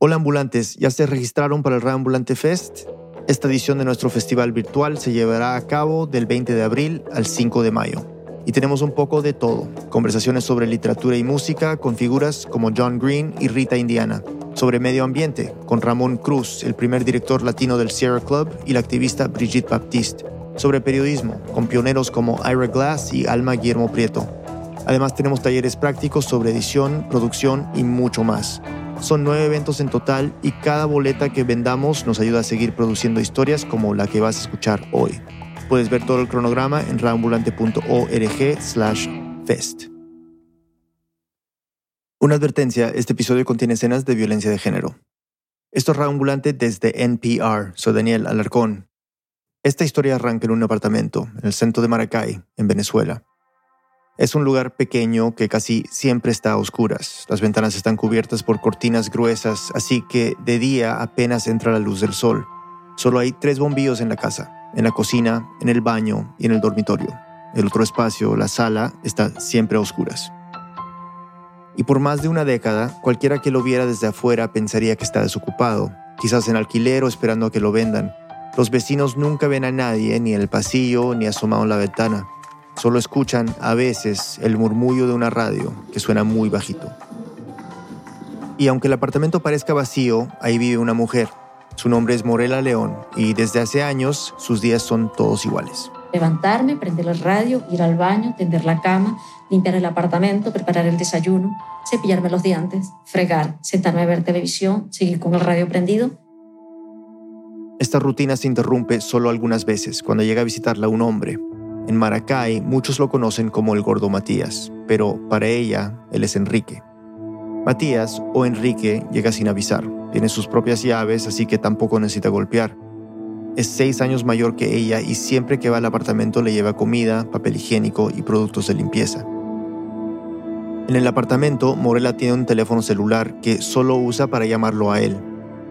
Hola ambulantes, ¿ya se registraron para el Reambulante Fest? Esta edición de nuestro festival virtual se llevará a cabo del 20 de abril al 5 de mayo. Y tenemos un poco de todo, conversaciones sobre literatura y música con figuras como John Green y Rita Indiana, sobre medio ambiente con Ramón Cruz, el primer director latino del Sierra Club, y la activista Brigitte Baptiste, sobre periodismo con pioneros como Ira Glass y Alma Guillermo Prieto. Además tenemos talleres prácticos sobre edición, producción y mucho más. Son nueve eventos en total y cada boleta que vendamos nos ayuda a seguir produciendo historias como la que vas a escuchar hoy. Puedes ver todo el cronograma en raambulante.org slash fest. Una advertencia, este episodio contiene escenas de violencia de género. Esto es Raambulante desde NPR, soy Daniel Alarcón. Esta historia arranca en un apartamento, en el centro de Maracay, en Venezuela. Es un lugar pequeño que casi siempre está a oscuras. Las ventanas están cubiertas por cortinas gruesas, así que de día apenas entra la luz del sol. Solo hay tres bombillos en la casa, en la cocina, en el baño y en el dormitorio. El otro espacio, la sala, está siempre a oscuras. Y por más de una década, cualquiera que lo viera desde afuera pensaría que está desocupado, quizás en alquiler o esperando a que lo vendan. Los vecinos nunca ven a nadie, ni en el pasillo, ni asomado en la ventana. Solo escuchan a veces el murmullo de una radio que suena muy bajito. Y aunque el apartamento parezca vacío, ahí vive una mujer. Su nombre es Morela León y desde hace años sus días son todos iguales. Levantarme, prender la radio, ir al baño, tender la cama, limpiar el apartamento, preparar el desayuno, cepillarme los dientes, fregar, sentarme a ver televisión, seguir con el radio prendido. Esta rutina se interrumpe solo algunas veces cuando llega a visitarla un hombre, en Maracay muchos lo conocen como el gordo Matías, pero para ella él es Enrique. Matías o Enrique llega sin avisar, tiene sus propias llaves así que tampoco necesita golpear. Es seis años mayor que ella y siempre que va al apartamento le lleva comida, papel higiénico y productos de limpieza. En el apartamento, Morela tiene un teléfono celular que solo usa para llamarlo a él.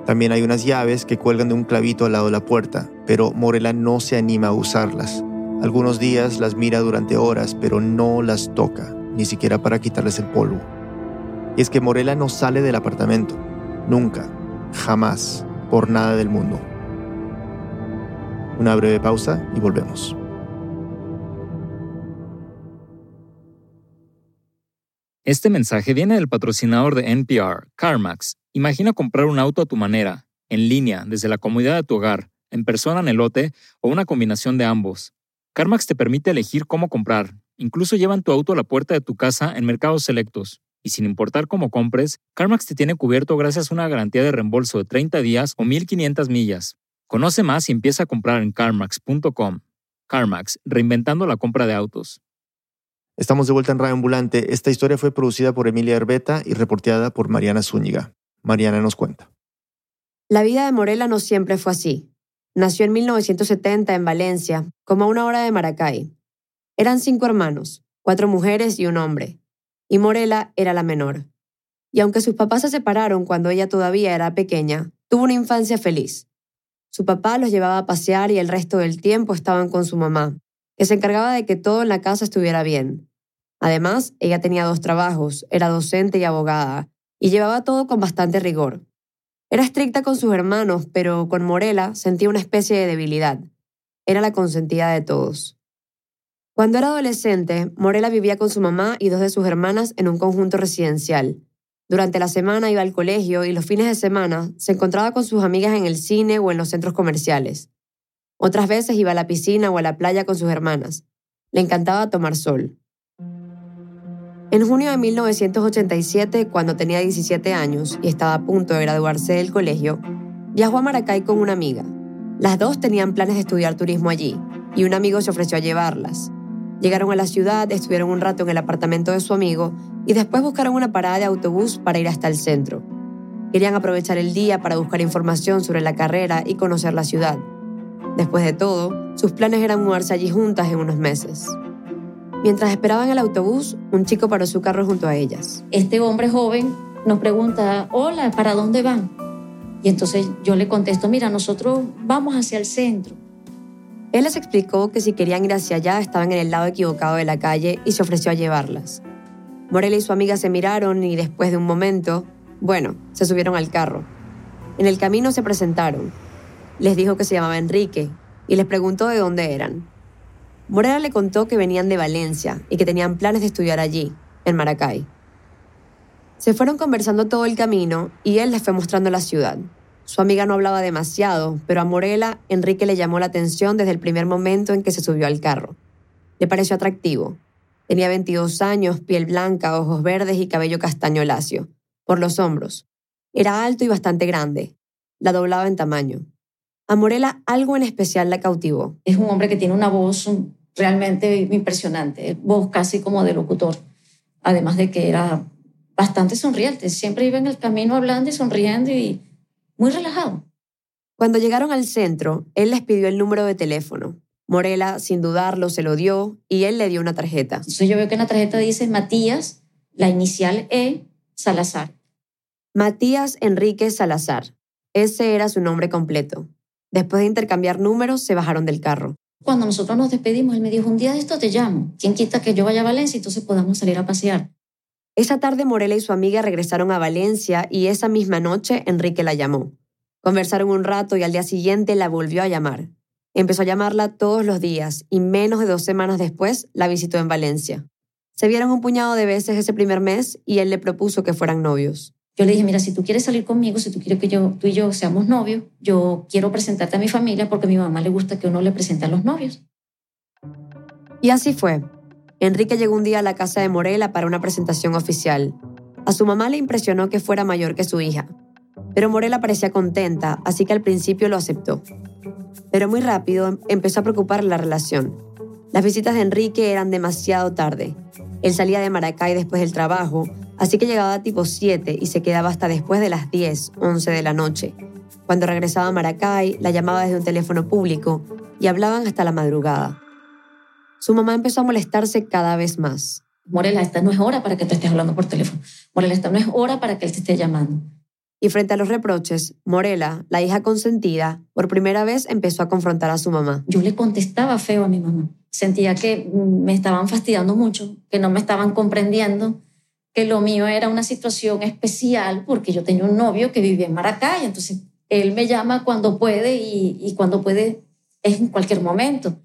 También hay unas llaves que cuelgan de un clavito al lado de la puerta, pero Morela no se anima a usarlas. Algunos días las mira durante horas, pero no las toca, ni siquiera para quitarles el polvo. Y es que Morela no sale del apartamento, nunca, jamás, por nada del mundo. Una breve pausa y volvemos. Este mensaje viene del patrocinador de NPR, CarMax. Imagina comprar un auto a tu manera, en línea, desde la comodidad de tu hogar, en persona en el lote o una combinación de ambos. CarMax te permite elegir cómo comprar. Incluso llevan tu auto a la puerta de tu casa en mercados selectos. Y sin importar cómo compres, CarMax te tiene cubierto gracias a una garantía de reembolso de 30 días o 1500 millas. Conoce más y empieza a comprar en carmax.com. CarMax, reinventando la compra de autos. Estamos de vuelta en Radio Ambulante. Esta historia fue producida por Emilia Herbeta y reporteada por Mariana Zúñiga. Mariana nos cuenta. La vida de Morela no siempre fue así. Nació en 1970 en Valencia, como a una hora de Maracay. Eran cinco hermanos, cuatro mujeres y un hombre, y Morela era la menor. Y aunque sus papás se separaron cuando ella todavía era pequeña, tuvo una infancia feliz. Su papá los llevaba a pasear y el resto del tiempo estaban con su mamá, que se encargaba de que todo en la casa estuviera bien. Además, ella tenía dos trabajos, era docente y abogada, y llevaba todo con bastante rigor. Era estricta con sus hermanos, pero con Morela sentía una especie de debilidad. Era la consentida de todos. Cuando era adolescente, Morela vivía con su mamá y dos de sus hermanas en un conjunto residencial. Durante la semana iba al colegio y los fines de semana se encontraba con sus amigas en el cine o en los centros comerciales. Otras veces iba a la piscina o a la playa con sus hermanas. Le encantaba tomar sol. En junio de 1987, cuando tenía 17 años y estaba a punto de graduarse del colegio, viajó a Maracay con una amiga. Las dos tenían planes de estudiar turismo allí, y un amigo se ofreció a llevarlas. Llegaron a la ciudad, estuvieron un rato en el apartamento de su amigo y después buscaron una parada de autobús para ir hasta el centro. Querían aprovechar el día para buscar información sobre la carrera y conocer la ciudad. Después de todo, sus planes eran mudarse allí juntas en unos meses. Mientras esperaban el autobús, un chico paró su carro junto a ellas. Este hombre joven nos pregunta, hola, ¿para dónde van? Y entonces yo le contesto, mira, nosotros vamos hacia el centro. Él les explicó que si querían ir hacia allá estaban en el lado equivocado de la calle y se ofreció a llevarlas. Morela y su amiga se miraron y después de un momento, bueno, se subieron al carro. En el camino se presentaron. Les dijo que se llamaba Enrique y les preguntó de dónde eran. Morela le contó que venían de Valencia y que tenían planes de estudiar allí, en Maracay. Se fueron conversando todo el camino y él les fue mostrando la ciudad. Su amiga no hablaba demasiado, pero a Morela Enrique le llamó la atención desde el primer momento en que se subió al carro. Le pareció atractivo. Tenía 22 años, piel blanca, ojos verdes y cabello castaño lacio, por los hombros. Era alto y bastante grande. La doblaba en tamaño. A Morela algo en especial la cautivó. Es un hombre que tiene una voz realmente impresionante, voz casi como de locutor, además de que era bastante sonriente, siempre iba en el camino hablando y sonriendo y muy relajado. Cuando llegaron al centro, él les pidió el número de teléfono. Morela, sin dudarlo, se lo dio y él le dio una tarjeta. Entonces yo veo que en la tarjeta dice Matías, la inicial E, Salazar. Matías Enrique Salazar. Ese era su nombre completo. Después de intercambiar números, se bajaron del carro. Cuando nosotros nos despedimos, él me dijo, un día de esto te llamo. ¿Quién quita que yo vaya a Valencia y entonces podamos salir a pasear? Esa tarde Morela y su amiga regresaron a Valencia y esa misma noche Enrique la llamó. Conversaron un rato y al día siguiente la volvió a llamar. Empezó a llamarla todos los días y menos de dos semanas después la visitó en Valencia. Se vieron un puñado de veces ese primer mes y él le propuso que fueran novios. Yo le dije, mira, si tú quieres salir conmigo, si tú quieres que yo, tú y yo seamos novios, yo quiero presentarte a mi familia porque a mi mamá le gusta que uno le presente a los novios. Y así fue. Enrique llegó un día a la casa de Morela para una presentación oficial. A su mamá le impresionó que fuera mayor que su hija, pero Morela parecía contenta, así que al principio lo aceptó. Pero muy rápido empezó a preocupar la relación. Las visitas de Enrique eran demasiado tarde. Él salía de Maracay después del trabajo, así que llegaba tipo 7 y se quedaba hasta después de las 10, 11 de la noche. Cuando regresaba a Maracay, la llamaba desde un teléfono público y hablaban hasta la madrugada. Su mamá empezó a molestarse cada vez más. Morela, esta no es hora para que te estés hablando por teléfono. Morela, esta no es hora para que él te esté llamando. Y frente a los reproches, Morela, la hija consentida, por primera vez empezó a confrontar a su mamá. Yo le contestaba feo a mi mamá. Sentía que me estaban fastidiando mucho, que no me estaban comprendiendo, que lo mío era una situación especial porque yo tenía un novio que vivía en Maracay. Entonces, él me llama cuando puede y, y cuando puede es en cualquier momento.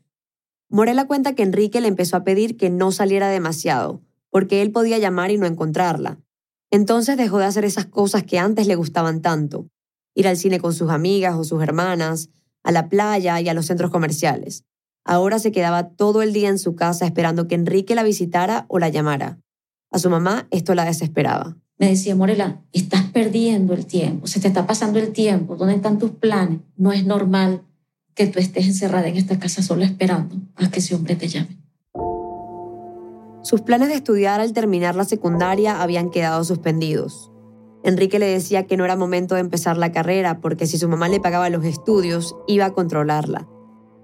Morela cuenta que Enrique le empezó a pedir que no saliera demasiado, porque él podía llamar y no encontrarla. Entonces dejó de hacer esas cosas que antes le gustaban tanto, ir al cine con sus amigas o sus hermanas, a la playa y a los centros comerciales. Ahora se quedaba todo el día en su casa esperando que Enrique la visitara o la llamara. A su mamá esto la desesperaba. Me decía, Morela, estás perdiendo el tiempo, se te está pasando el tiempo, ¿dónde están tus planes? No es normal que tú estés encerrada en esta casa solo esperando a que ese hombre te llame. Sus planes de estudiar al terminar la secundaria habían quedado suspendidos. Enrique le decía que no era momento de empezar la carrera porque si su mamá le pagaba los estudios, iba a controlarla.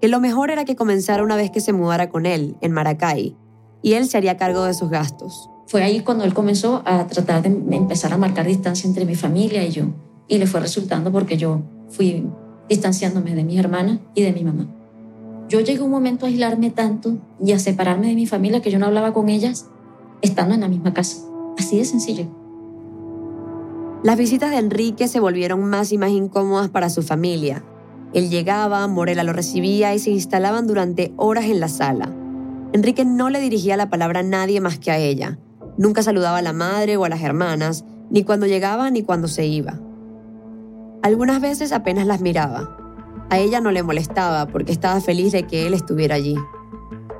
Que lo mejor era que comenzara una vez que se mudara con él, en Maracay, y él se haría cargo de sus gastos. Fue ahí cuando él comenzó a tratar de empezar a marcar distancia entre mi familia y yo. Y le fue resultando porque yo fui distanciándome de mis hermanas y de mi mamá. Yo llegué un momento a aislarme tanto y a separarme de mi familia que yo no hablaba con ellas estando en la misma casa. Así de sencillo. Las visitas de Enrique se volvieron más y más incómodas para su familia. Él llegaba, Morela lo recibía y se instalaban durante horas en la sala. Enrique no le dirigía la palabra a nadie más que a ella. Nunca saludaba a la madre o a las hermanas, ni cuando llegaba ni cuando se iba. Algunas veces apenas las miraba. A ella no le molestaba porque estaba feliz de que él estuviera allí.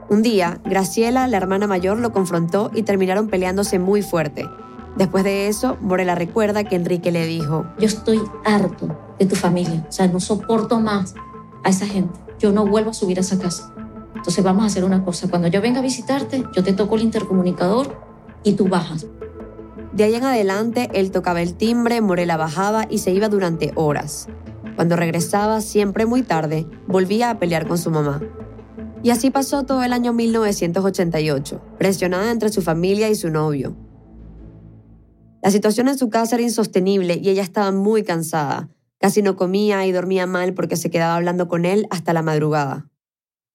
Un día, Graciela, la hermana mayor, lo confrontó y terminaron peleándose muy fuerte. Después de eso, Morela recuerda que Enrique le dijo, Yo estoy harto de tu familia, o sea, no soporto más a esa gente. Yo no vuelvo a subir a esa casa. Entonces vamos a hacer una cosa, cuando yo venga a visitarte, yo te toco el intercomunicador y tú bajas. De ahí en adelante, él tocaba el timbre, Morela bajaba y se iba durante horas. Cuando regresaba, siempre muy tarde, volvía a pelear con su mamá. Y así pasó todo el año 1988, presionada entre su familia y su novio. La situación en su casa era insostenible y ella estaba muy cansada. Casi no comía y dormía mal porque se quedaba hablando con él hasta la madrugada.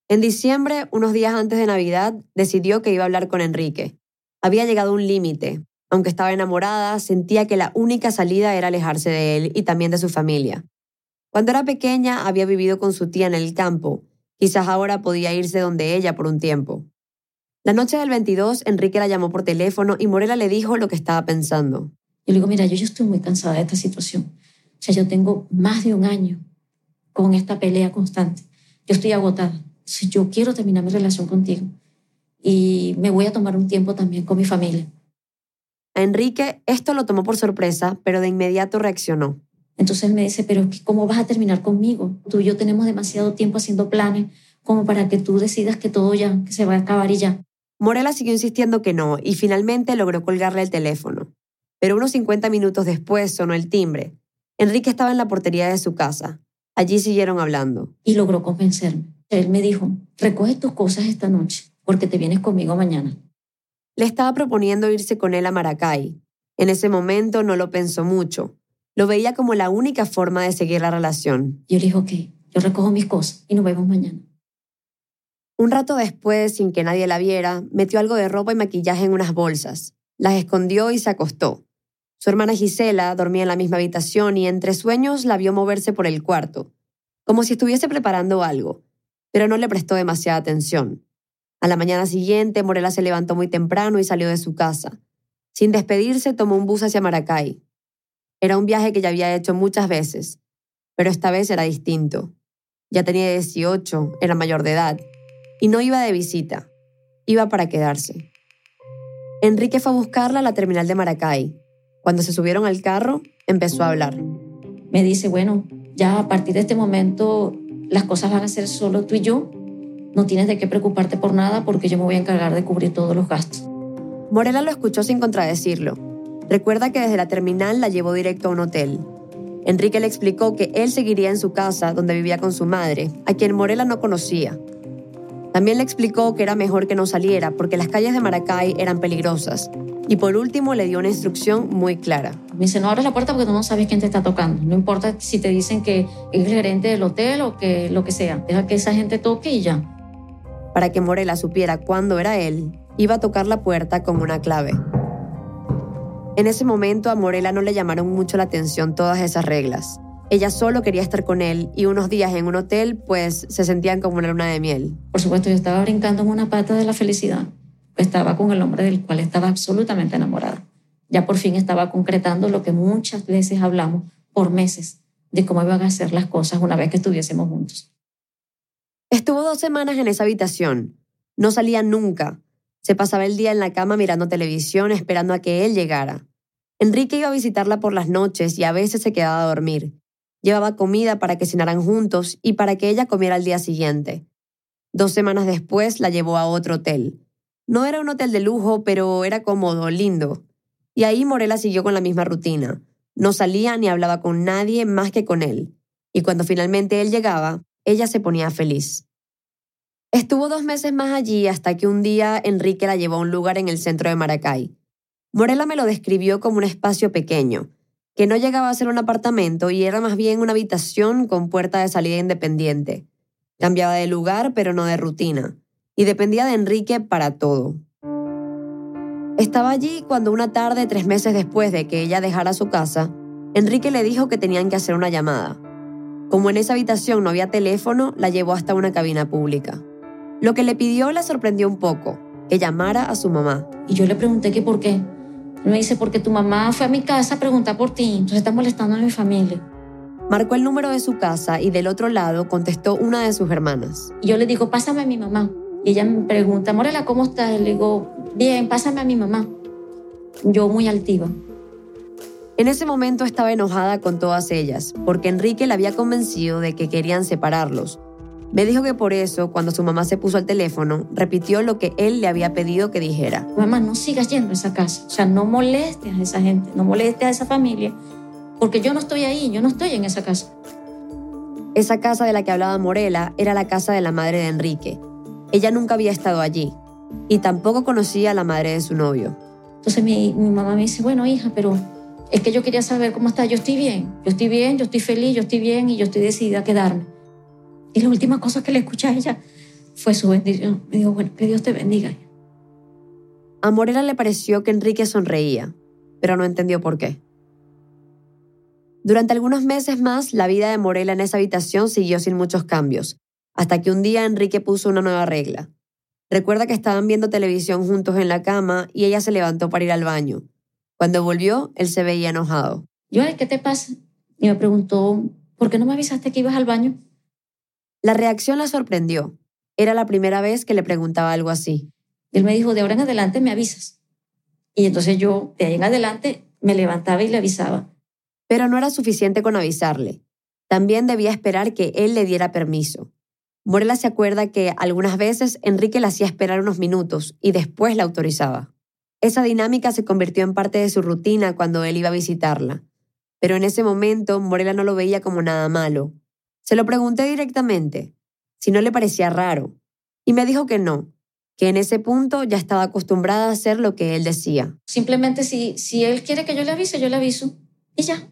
En diciembre, unos días antes de Navidad, decidió que iba a hablar con Enrique. Había llegado un límite, Aunque estaba enamorada, sentía que la única salida era alejarse de él y también de su familia. Cuando era pequeña había vivido con su tía en el campo. Quizás ahora podía irse donde ella por un tiempo. La noche del 22, Enrique la llamó por teléfono y Morela le dijo lo que estaba pensando. Yo le digo, mira, yo, yo estoy muy cansada de esta situación. O sea, yo tengo más de un año con esta pelea constante. Yo estoy agotada. yo quiero terminar mi relación contigo. Y me voy a tomar un tiempo también con mi familia. A Enrique esto lo tomó por sorpresa, pero de inmediato reaccionó. Entonces él me dice, pero ¿cómo vas a terminar conmigo? Tú y yo tenemos demasiado tiempo haciendo planes como para que tú decidas que todo ya, que se va a acabar y ya. Morela siguió insistiendo que no y finalmente logró colgarle el teléfono. Pero unos 50 minutos después sonó el timbre. Enrique estaba en la portería de su casa. Allí siguieron hablando. Y logró convencerme. Él me dijo, recoge tus cosas esta noche porque te vienes conmigo mañana. Le estaba proponiendo irse con él a Maracay. En ese momento no lo pensó mucho. Lo veía como la única forma de seguir la relación. Yo le dije, ok, yo recojo mis cosas y nos vemos mañana. Un rato después, sin que nadie la viera, metió algo de ropa y maquillaje en unas bolsas. Las escondió y se acostó. Su hermana Gisela dormía en la misma habitación y entre sueños la vio moverse por el cuarto, como si estuviese preparando algo, pero no le prestó demasiada atención. A la mañana siguiente, Morela se levantó muy temprano y salió de su casa. Sin despedirse, tomó un bus hacia Maracay. Era un viaje que ya había hecho muchas veces, pero esta vez era distinto. Ya tenía 18, era mayor de edad, y no iba de visita, iba para quedarse. Enrique fue a buscarla a la terminal de Maracay. Cuando se subieron al carro, empezó a hablar. Me dice, bueno, ya a partir de este momento las cosas van a ser solo tú y yo. No tienes de qué preocuparte por nada porque yo me voy a encargar de cubrir todos los gastos. Morela lo escuchó sin contradecirlo. Recuerda que desde la terminal la llevó directo a un hotel. Enrique le explicó que él seguiría en su casa donde vivía con su madre, a quien Morela no conocía, también le explicó que era mejor que no saliera porque las calles de Maracay eran peligrosas. Y por último le dio una instrucción muy clara. Me dice, no abres la puerta porque tú no sabes quién te está tocando. No importa si te dicen que es el gerente del hotel o que lo que sea. Deja que esa gente toque y ya. Para que Morela supiera cuándo era él, iba a tocar la puerta con una clave. En ese momento a Morela no le llamaron mucho la atención todas esas reglas. Ella solo quería estar con él y unos días en un hotel pues se sentían como una luna de miel. Por supuesto, yo estaba brincando en una pata de la felicidad. Estaba con el hombre del cual estaba absolutamente enamorada. Ya por fin estaba concretando lo que muchas veces hablamos por meses de cómo iban a ser las cosas una vez que estuviésemos juntos. Estuvo dos semanas en esa habitación. No salía nunca. Se pasaba el día en la cama mirando televisión esperando a que él llegara. Enrique iba a visitarla por las noches y a veces se quedaba a dormir. Llevaba comida para que cenaran juntos y para que ella comiera al día siguiente. Dos semanas después la llevó a otro hotel. No era un hotel de lujo, pero era cómodo, lindo. Y ahí Morela siguió con la misma rutina. No salía ni hablaba con nadie más que con él. Y cuando finalmente él llegaba, ella se ponía feliz. Estuvo dos meses más allí hasta que un día Enrique la llevó a un lugar en el centro de Maracay. Morela me lo describió como un espacio pequeño, que no llegaba a ser un apartamento y era más bien una habitación con puerta de salida independiente. Cambiaba de lugar, pero no de rutina, y dependía de Enrique para todo. Estaba allí cuando una tarde, tres meses después de que ella dejara su casa, Enrique le dijo que tenían que hacer una llamada. Como en esa habitación no había teléfono, la llevó hasta una cabina pública. Lo que le pidió la sorprendió un poco, que llamara a su mamá. Y yo le pregunté que por qué me dice, porque tu mamá fue a mi casa a preguntar por ti, entonces está molestando a mi familia. Marcó el número de su casa y del otro lado contestó una de sus hermanas. Y yo le digo, pásame a mi mamá. Y ella me pregunta, Morela, ¿cómo estás? Le digo, bien, pásame a mi mamá. Yo muy altiva. En ese momento estaba enojada con todas ellas, porque Enrique la había convencido de que querían separarlos, me dijo que por eso, cuando su mamá se puso al teléfono, repitió lo que él le había pedido que dijera. Mamá, no sigas yendo a esa casa. O sea, no molestes a esa gente, no molestes a esa familia, porque yo no estoy ahí, yo no estoy en esa casa. Esa casa de la que hablaba Morela era la casa de la madre de Enrique. Ella nunca había estado allí y tampoco conocía a la madre de su novio. Entonces mi, mi mamá me dice, bueno, hija, pero es que yo quería saber cómo está. Yo estoy bien, yo estoy bien, yo estoy feliz, yo estoy bien y yo estoy decidida a quedarme. Y la última cosa que le escuché a ella fue su bendición. Me dijo, bueno, que Dios te bendiga. A Morela le pareció que Enrique sonreía, pero no entendió por qué. Durante algunos meses más, la vida de Morela en esa habitación siguió sin muchos cambios, hasta que un día Enrique puso una nueva regla. Recuerda que estaban viendo televisión juntos en la cama y ella se levantó para ir al baño. Cuando volvió, él se veía enojado. Yo, ¿qué te pasa? Y me preguntó, ¿por qué no me avisaste que ibas al baño? La reacción la sorprendió. Era la primera vez que le preguntaba algo así. Él me dijo, de ahora en adelante me avisas. Y entonces yo, de ahí en adelante, me levantaba y le avisaba. Pero no era suficiente con avisarle. También debía esperar que él le diera permiso. Morela se acuerda que algunas veces Enrique la hacía esperar unos minutos y después la autorizaba. Esa dinámica se convirtió en parte de su rutina cuando él iba a visitarla. Pero en ese momento Morela no lo veía como nada malo. Se lo pregunté directamente, si no le parecía raro, y me dijo que no, que en ese punto ya estaba acostumbrada a hacer lo que él decía. Simplemente si, si él quiere que yo le avise, yo le aviso. Y ya.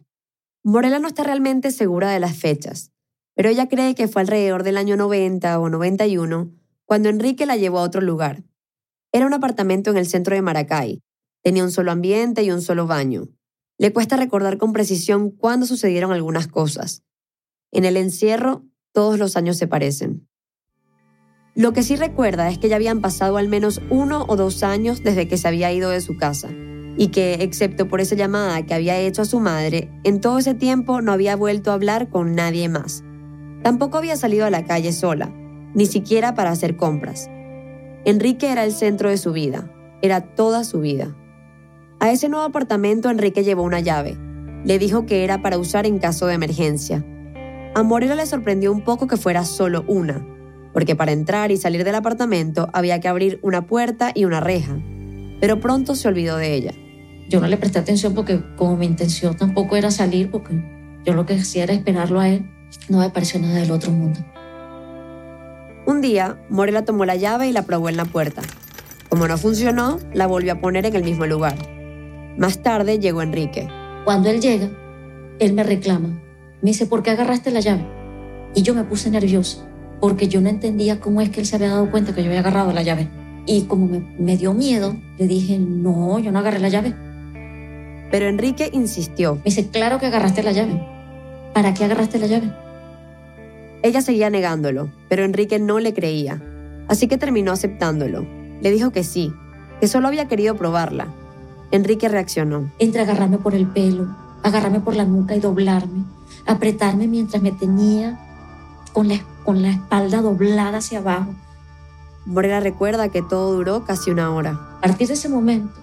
Morela no está realmente segura de las fechas, pero ella cree que fue alrededor del año 90 o 91 cuando Enrique la llevó a otro lugar. Era un apartamento en el centro de Maracay. Tenía un solo ambiente y un solo baño. Le cuesta recordar con precisión cuándo sucedieron algunas cosas. En el encierro, todos los años se parecen. Lo que sí recuerda es que ya habían pasado al menos uno o dos años desde que se había ido de su casa y que, excepto por esa llamada que había hecho a su madre, en todo ese tiempo no había vuelto a hablar con nadie más. Tampoco había salido a la calle sola, ni siquiera para hacer compras. Enrique era el centro de su vida, era toda su vida. A ese nuevo apartamento Enrique llevó una llave. Le dijo que era para usar en caso de emergencia. A Morela le sorprendió un poco que fuera solo una, porque para entrar y salir del apartamento había que abrir una puerta y una reja, pero pronto se olvidó de ella. Yo no le presté atención porque como mi intención tampoco era salir, porque yo lo que hacía era esperarlo a él, no me pareció nada del otro mundo. Un día, Morela tomó la llave y la probó en la puerta. Como no funcionó, la volvió a poner en el mismo lugar. Más tarde llegó Enrique. Cuando él llega, él me reclama. Me dice, ¿por qué agarraste la llave? Y yo me puse nerviosa, porque yo no entendía cómo es que él se había dado cuenta que yo había agarrado la llave. Y como me, me dio miedo, le dije, no, yo no agarré la llave. Pero Enrique insistió. Me dice, claro que agarraste la llave. ¿Para qué agarraste la llave? Ella seguía negándolo, pero Enrique no le creía, así que terminó aceptándolo. Le dijo que sí, que solo había querido probarla. Enrique reaccionó. Entre agarrarme por el pelo, agarrarme por la nuca y doblarme, apretarme mientras me tenía con la, con la espalda doblada hacia abajo. Morela recuerda que todo duró casi una hora. A partir de ese momento,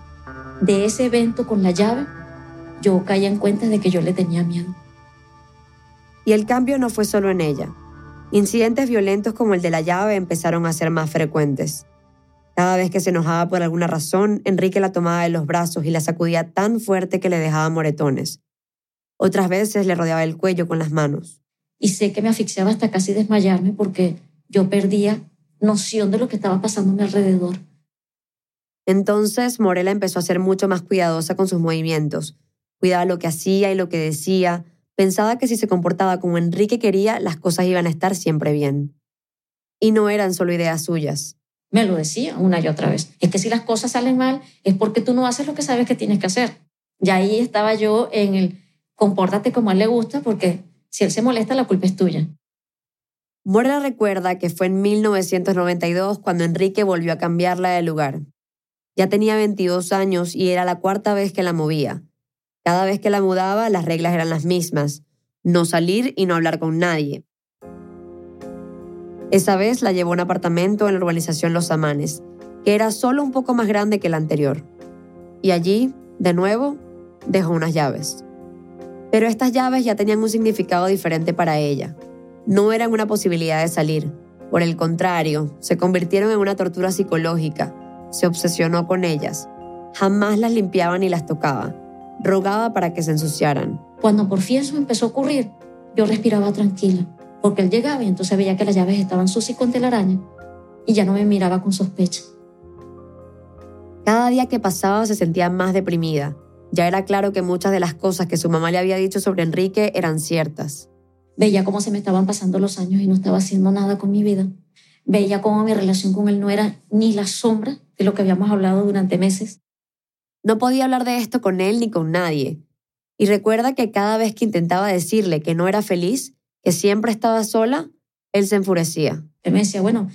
de ese evento con la llave, yo caí en cuenta de que yo le tenía miedo. Y el cambio no fue solo en ella. Incidentes violentos como el de la llave empezaron a ser más frecuentes. Cada vez que se enojaba por alguna razón, Enrique la tomaba de los brazos y la sacudía tan fuerte que le dejaba moretones. Otras veces le rodeaba el cuello con las manos. Y sé que me asfixiaba hasta casi desmayarme porque yo perdía noción de lo que estaba pasando a mi alrededor. Entonces Morela empezó a ser mucho más cuidadosa con sus movimientos. Cuidaba lo que hacía y lo que decía, Pensaba que si se comportaba como Enrique quería, las cosas iban a estar siempre bien. Y no eran solo ideas suyas. Me lo decía una y otra vez. Es que si las cosas salen mal es porque tú no haces lo que sabes que tienes que hacer. Y ahí estaba yo en el compórtate como a él le gusta porque si él se molesta la culpa es tuya. Morela recuerda que fue en 1992 cuando Enrique volvió a cambiarla de lugar. Ya tenía 22 años y era la cuarta vez que la movía. Cada vez que la mudaba, las reglas eran las mismas. No salir y no hablar con nadie. Esa vez la llevó a un apartamento en la urbanización Los Amanes, que era solo un poco más grande que el anterior. Y allí, de nuevo, dejó unas llaves. Pero estas llaves ya tenían un significado diferente para ella. No eran una posibilidad de salir. Por el contrario, se convirtieron en una tortura psicológica. Se obsesionó con ellas. Jamás las limpiaba ni las tocaba rogaba para que se ensuciaran. Cuando por fin eso empezó a ocurrir, yo respiraba tranquila, porque él llegaba y entonces veía que las llaves estaban sucias con telaraña y ya no me miraba con sospecha. Cada día que pasaba se sentía más deprimida. Ya era claro que muchas de las cosas que su mamá le había dicho sobre Enrique eran ciertas. Veía cómo se me estaban pasando los años y no estaba haciendo nada con mi vida. veía cómo mi relación con él no era ni la sombra de lo que habíamos hablado durante meses. No podía hablar de esto con él ni con nadie. Y recuerda que cada vez que intentaba decirle que no era feliz, que siempre estaba sola, él se enfurecía. Él me decía, bueno,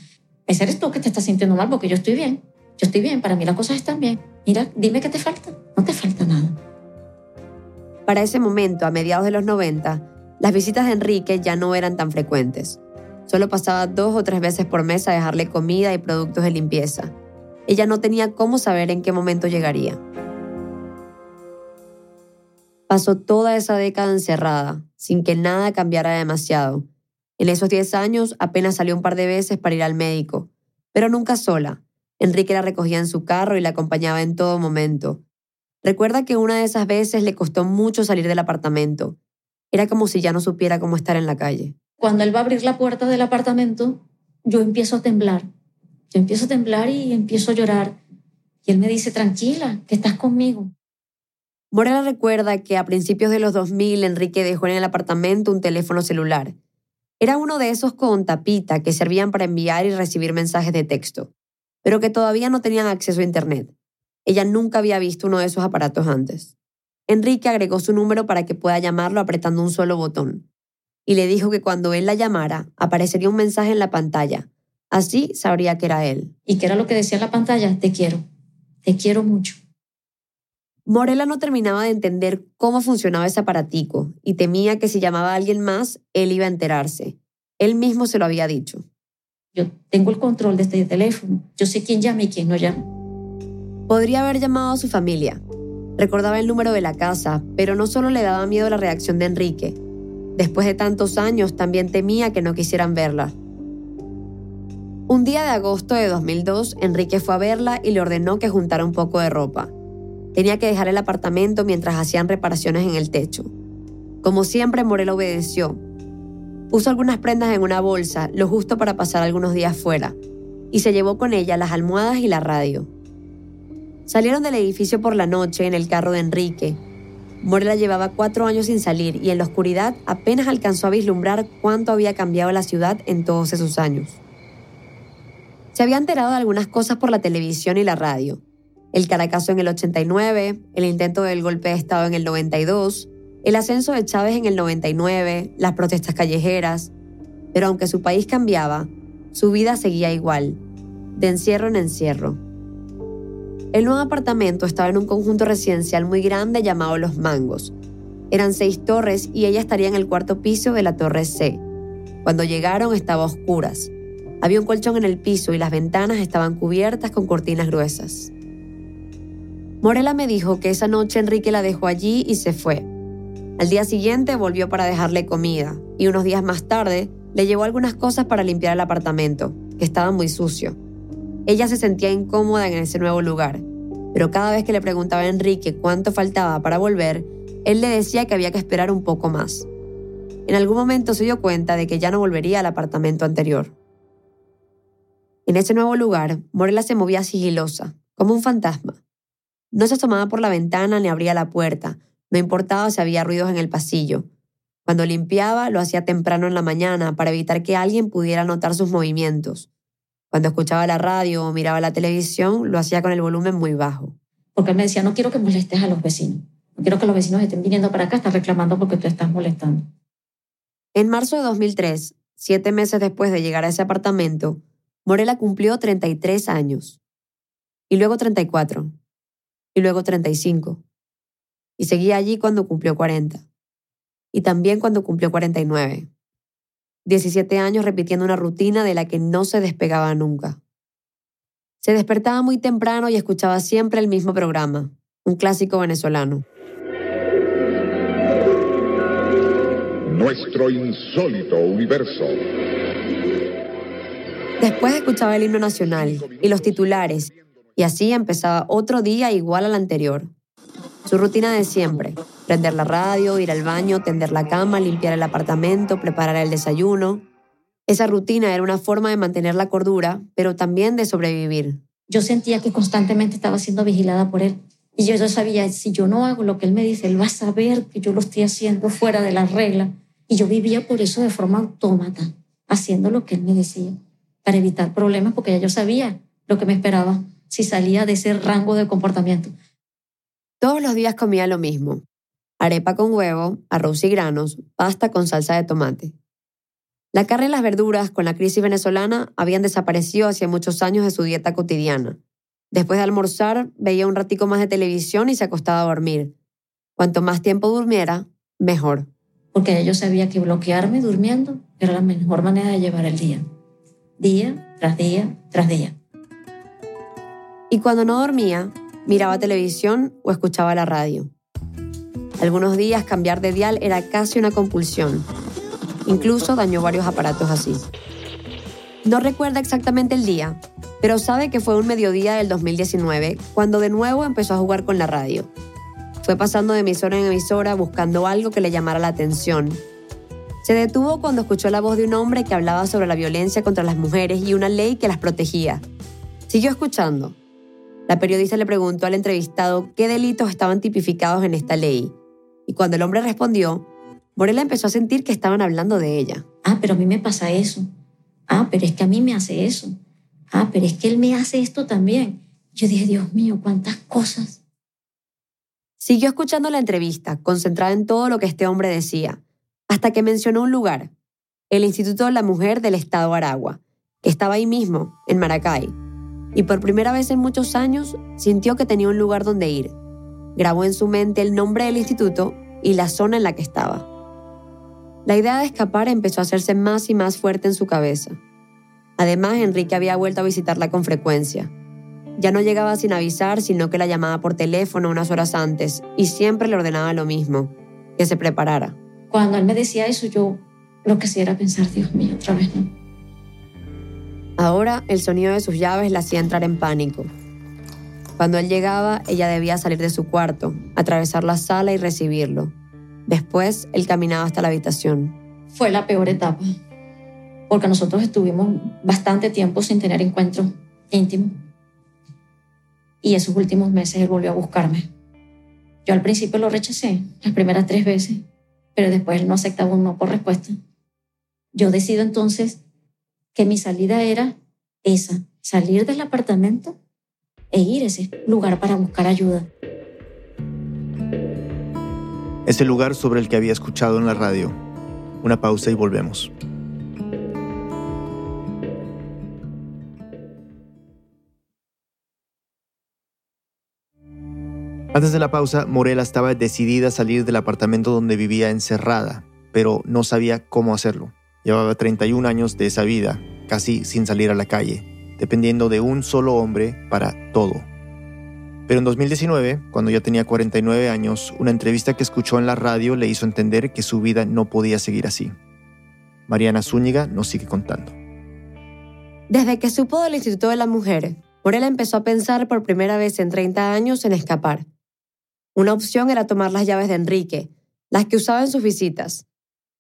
ese eres tú que te estás sintiendo mal porque yo estoy bien. Yo estoy bien, para mí las cosas están bien. Mira, dime qué te falta. No te falta nada. Para ese momento, a mediados de los 90, las visitas de Enrique ya no eran tan frecuentes. Solo pasaba dos o tres veces por mes a dejarle comida y productos de limpieza. Ella no tenía cómo saber en qué momento llegaría. Pasó toda esa década encerrada, sin que nada cambiara demasiado. En esos 10 años apenas salió un par de veces para ir al médico, pero nunca sola. Enrique la recogía en su carro y la acompañaba en todo momento. Recuerda que una de esas veces le costó mucho salir del apartamento. Era como si ya no supiera cómo estar en la calle. Cuando él va a abrir la puerta del apartamento, yo empiezo a temblar. Empiezo a temblar y empiezo a llorar. Y él me dice, tranquila, que estás conmigo. Morela recuerda que a principios de los 2000 Enrique dejó en el apartamento un teléfono celular. Era uno de esos con tapita que servían para enviar y recibir mensajes de texto, pero que todavía no tenían acceso a Internet. Ella nunca había visto uno de esos aparatos antes. Enrique agregó su número para que pueda llamarlo apretando un solo botón, y le dijo que cuando él la llamara aparecería un mensaje en la pantalla. Así sabría que era él. ¿Y qué era lo que decía en la pantalla? Te quiero. Te quiero mucho. Morela no terminaba de entender cómo funcionaba ese aparatico y temía que si llamaba a alguien más, él iba a enterarse. Él mismo se lo había dicho. Yo tengo el control de este teléfono. Yo sé quién llama y quién no llama. Podría haber llamado a su familia. Recordaba el número de la casa, pero no solo le daba miedo la reacción de Enrique. Después de tantos años, también temía que no quisieran verla. Un día de agosto de 2002, Enrique fue a verla y le ordenó que juntara un poco de ropa. Tenía que dejar el apartamento mientras hacían reparaciones en el techo. Como siempre, Morel obedeció. Puso algunas prendas en una bolsa, lo justo para pasar algunos días fuera, y se llevó con ella las almohadas y la radio. Salieron del edificio por la noche en el carro de Enrique. Morela llevaba cuatro años sin salir y en la oscuridad apenas alcanzó a vislumbrar cuánto había cambiado la ciudad en todos esos años. Se había enterado de algunas cosas por la televisión y la radio, el Caracazo en el 89, el intento del golpe de Estado en el 92, el ascenso de Chávez en el 99, las protestas callejeras. Pero aunque su país cambiaba, su vida seguía igual, de encierro en encierro. El nuevo apartamento estaba en un conjunto residencial muy grande llamado Los Mangos. Eran seis torres y ella estaría en el cuarto piso de la torre C. Cuando llegaron estaba a oscuras. Había un colchón en el piso y las ventanas estaban cubiertas con cortinas gruesas. Morela me dijo que esa noche Enrique la dejó allí y se fue. Al día siguiente volvió para dejarle comida y unos días más tarde le llevó algunas cosas para limpiar el apartamento, que estaba muy sucio. Ella se sentía incómoda en ese nuevo lugar, pero cada vez que le preguntaba a Enrique cuánto faltaba para volver, él le decía que había que esperar un poco más. En algún momento se dio cuenta de que ya no volvería al apartamento anterior. En ese nuevo lugar, Morela se movía sigilosa, como un fantasma. No se asomaba por la ventana ni abría la puerta, no importaba si había ruidos en el pasillo. Cuando limpiaba, lo hacía temprano en la mañana para evitar que alguien pudiera notar sus movimientos. Cuando escuchaba la radio o miraba la televisión, lo hacía con el volumen muy bajo. Porque él me decía, no quiero que molestes a los vecinos. No quiero que los vecinos estén viniendo para acá, están reclamando porque tú estás molestando. En marzo de 2003, siete meses después de llegar a ese apartamento, Morela cumplió 33 años. Y luego 34 y luego 35. Y seguía allí cuando cumplió 40. Y también cuando cumplió 49. 17 años repitiendo una rutina de la que no se despegaba nunca. Se despertaba muy temprano y escuchaba siempre el mismo programa, un clásico venezolano. Nuestro insólito universo. Después escuchaba el himno nacional y los titulares y así empezaba otro día igual al anterior. Su rutina de siempre, prender la radio, ir al baño, tender la cama, limpiar el apartamento, preparar el desayuno. Esa rutina era una forma de mantener la cordura, pero también de sobrevivir. Yo sentía que constantemente estaba siendo vigilada por él. Y yo, yo sabía, si yo no hago lo que él me dice, él va a saber que yo lo estoy haciendo fuera de la regla. Y yo vivía por eso de forma autómata, haciendo lo que él me decía. Para evitar problemas porque ya yo sabía lo que me esperaba si salía de ese rango de comportamiento. Todos los días comía lo mismo. Arepa con huevo, arroz y granos, pasta con salsa de tomate. La carne y las verduras con la crisis venezolana habían desaparecido hace muchos años de su dieta cotidiana. Después de almorzar, veía un ratico más de televisión y se acostaba a dormir. Cuanto más tiempo durmiera, mejor. Porque yo sabía que bloquearme durmiendo era la mejor manera de llevar el día. Día tras día tras día. Y cuando no dormía, miraba televisión o escuchaba la radio. Algunos días cambiar de dial era casi una compulsión. Incluso dañó varios aparatos así. No recuerda exactamente el día, pero sabe que fue un mediodía del 2019 cuando de nuevo empezó a jugar con la radio. Fue pasando de emisora en emisora buscando algo que le llamara la atención. Se detuvo cuando escuchó la voz de un hombre que hablaba sobre la violencia contra las mujeres y una ley que las protegía. Siguió escuchando. La periodista le preguntó al entrevistado qué delitos estaban tipificados en esta ley. Y cuando el hombre respondió, Morela empezó a sentir que estaban hablando de ella. Ah, pero a mí me pasa eso. Ah, pero es que a mí me hace eso. Ah, pero es que él me hace esto también. Yo dije, Dios mío, cuántas cosas. Siguió escuchando la entrevista, concentrada en todo lo que este hombre decía, hasta que mencionó un lugar, el Instituto de la Mujer del Estado Aragua, que estaba ahí mismo, en Maracay. Y por primera vez en muchos años sintió que tenía un lugar donde ir. Grabó en su mente el nombre del instituto y la zona en la que estaba. La idea de escapar empezó a hacerse más y más fuerte en su cabeza. Además, Enrique había vuelto a visitarla con frecuencia. Ya no llegaba sin avisar, sino que la llamaba por teléfono unas horas antes y siempre le ordenaba lo mismo, que se preparara. Cuando él me decía eso, yo lo que hacía era pensar, Dios mío, otra vez no. Ahora el sonido de sus llaves la hacía entrar en pánico. Cuando él llegaba, ella debía salir de su cuarto, atravesar la sala y recibirlo. Después, él caminaba hasta la habitación. Fue la peor etapa, porque nosotros estuvimos bastante tiempo sin tener encuentro íntimo. Y esos últimos meses él volvió a buscarme. Yo al principio lo rechacé, las primeras tres veces, pero después él no aceptaba un no por respuesta. Yo decido entonces que mi salida era esa, salir del apartamento e ir a ese lugar para buscar ayuda. Ese lugar sobre el que había escuchado en la radio. Una pausa y volvemos. Antes de la pausa, Morela estaba decidida a salir del apartamento donde vivía encerrada, pero no sabía cómo hacerlo. Llevaba 31 años de esa vida, casi sin salir a la calle, dependiendo de un solo hombre para todo. Pero en 2019, cuando ya tenía 49 años, una entrevista que escuchó en la radio le hizo entender que su vida no podía seguir así. Mariana Zúñiga nos sigue contando. Desde que supo del Instituto de la Mujer, Morela empezó a pensar por primera vez en 30 años en escapar. Una opción era tomar las llaves de Enrique, las que usaba en sus visitas,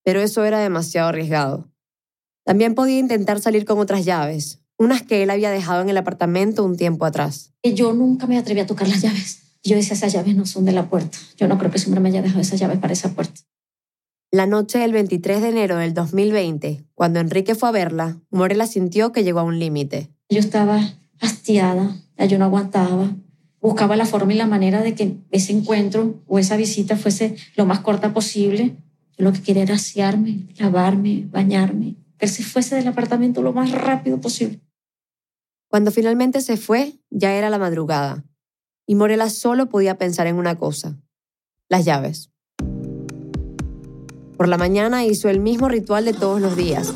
pero eso era demasiado arriesgado. También podía intentar salir con otras llaves, unas que él había dejado en el apartamento un tiempo atrás. Yo nunca me atreví a tocar las llaves. Yo decía, esas llaves no son de la puerta. Yo no creo que hombre me haya dejado esas llaves para esa puerta. La noche del 23 de enero del 2020, cuando Enrique fue a verla, Morela sintió que llegó a un límite. Yo estaba hastiada, yo no aguantaba buscaba la forma y la manera de que ese encuentro o esa visita fuese lo más corta posible. Lo que quería era asearme, lavarme, bañarme, que él se fuese del apartamento lo más rápido posible. Cuando finalmente se fue, ya era la madrugada, y Morela solo podía pensar en una cosa, las llaves. Por la mañana hizo el mismo ritual de todos los días.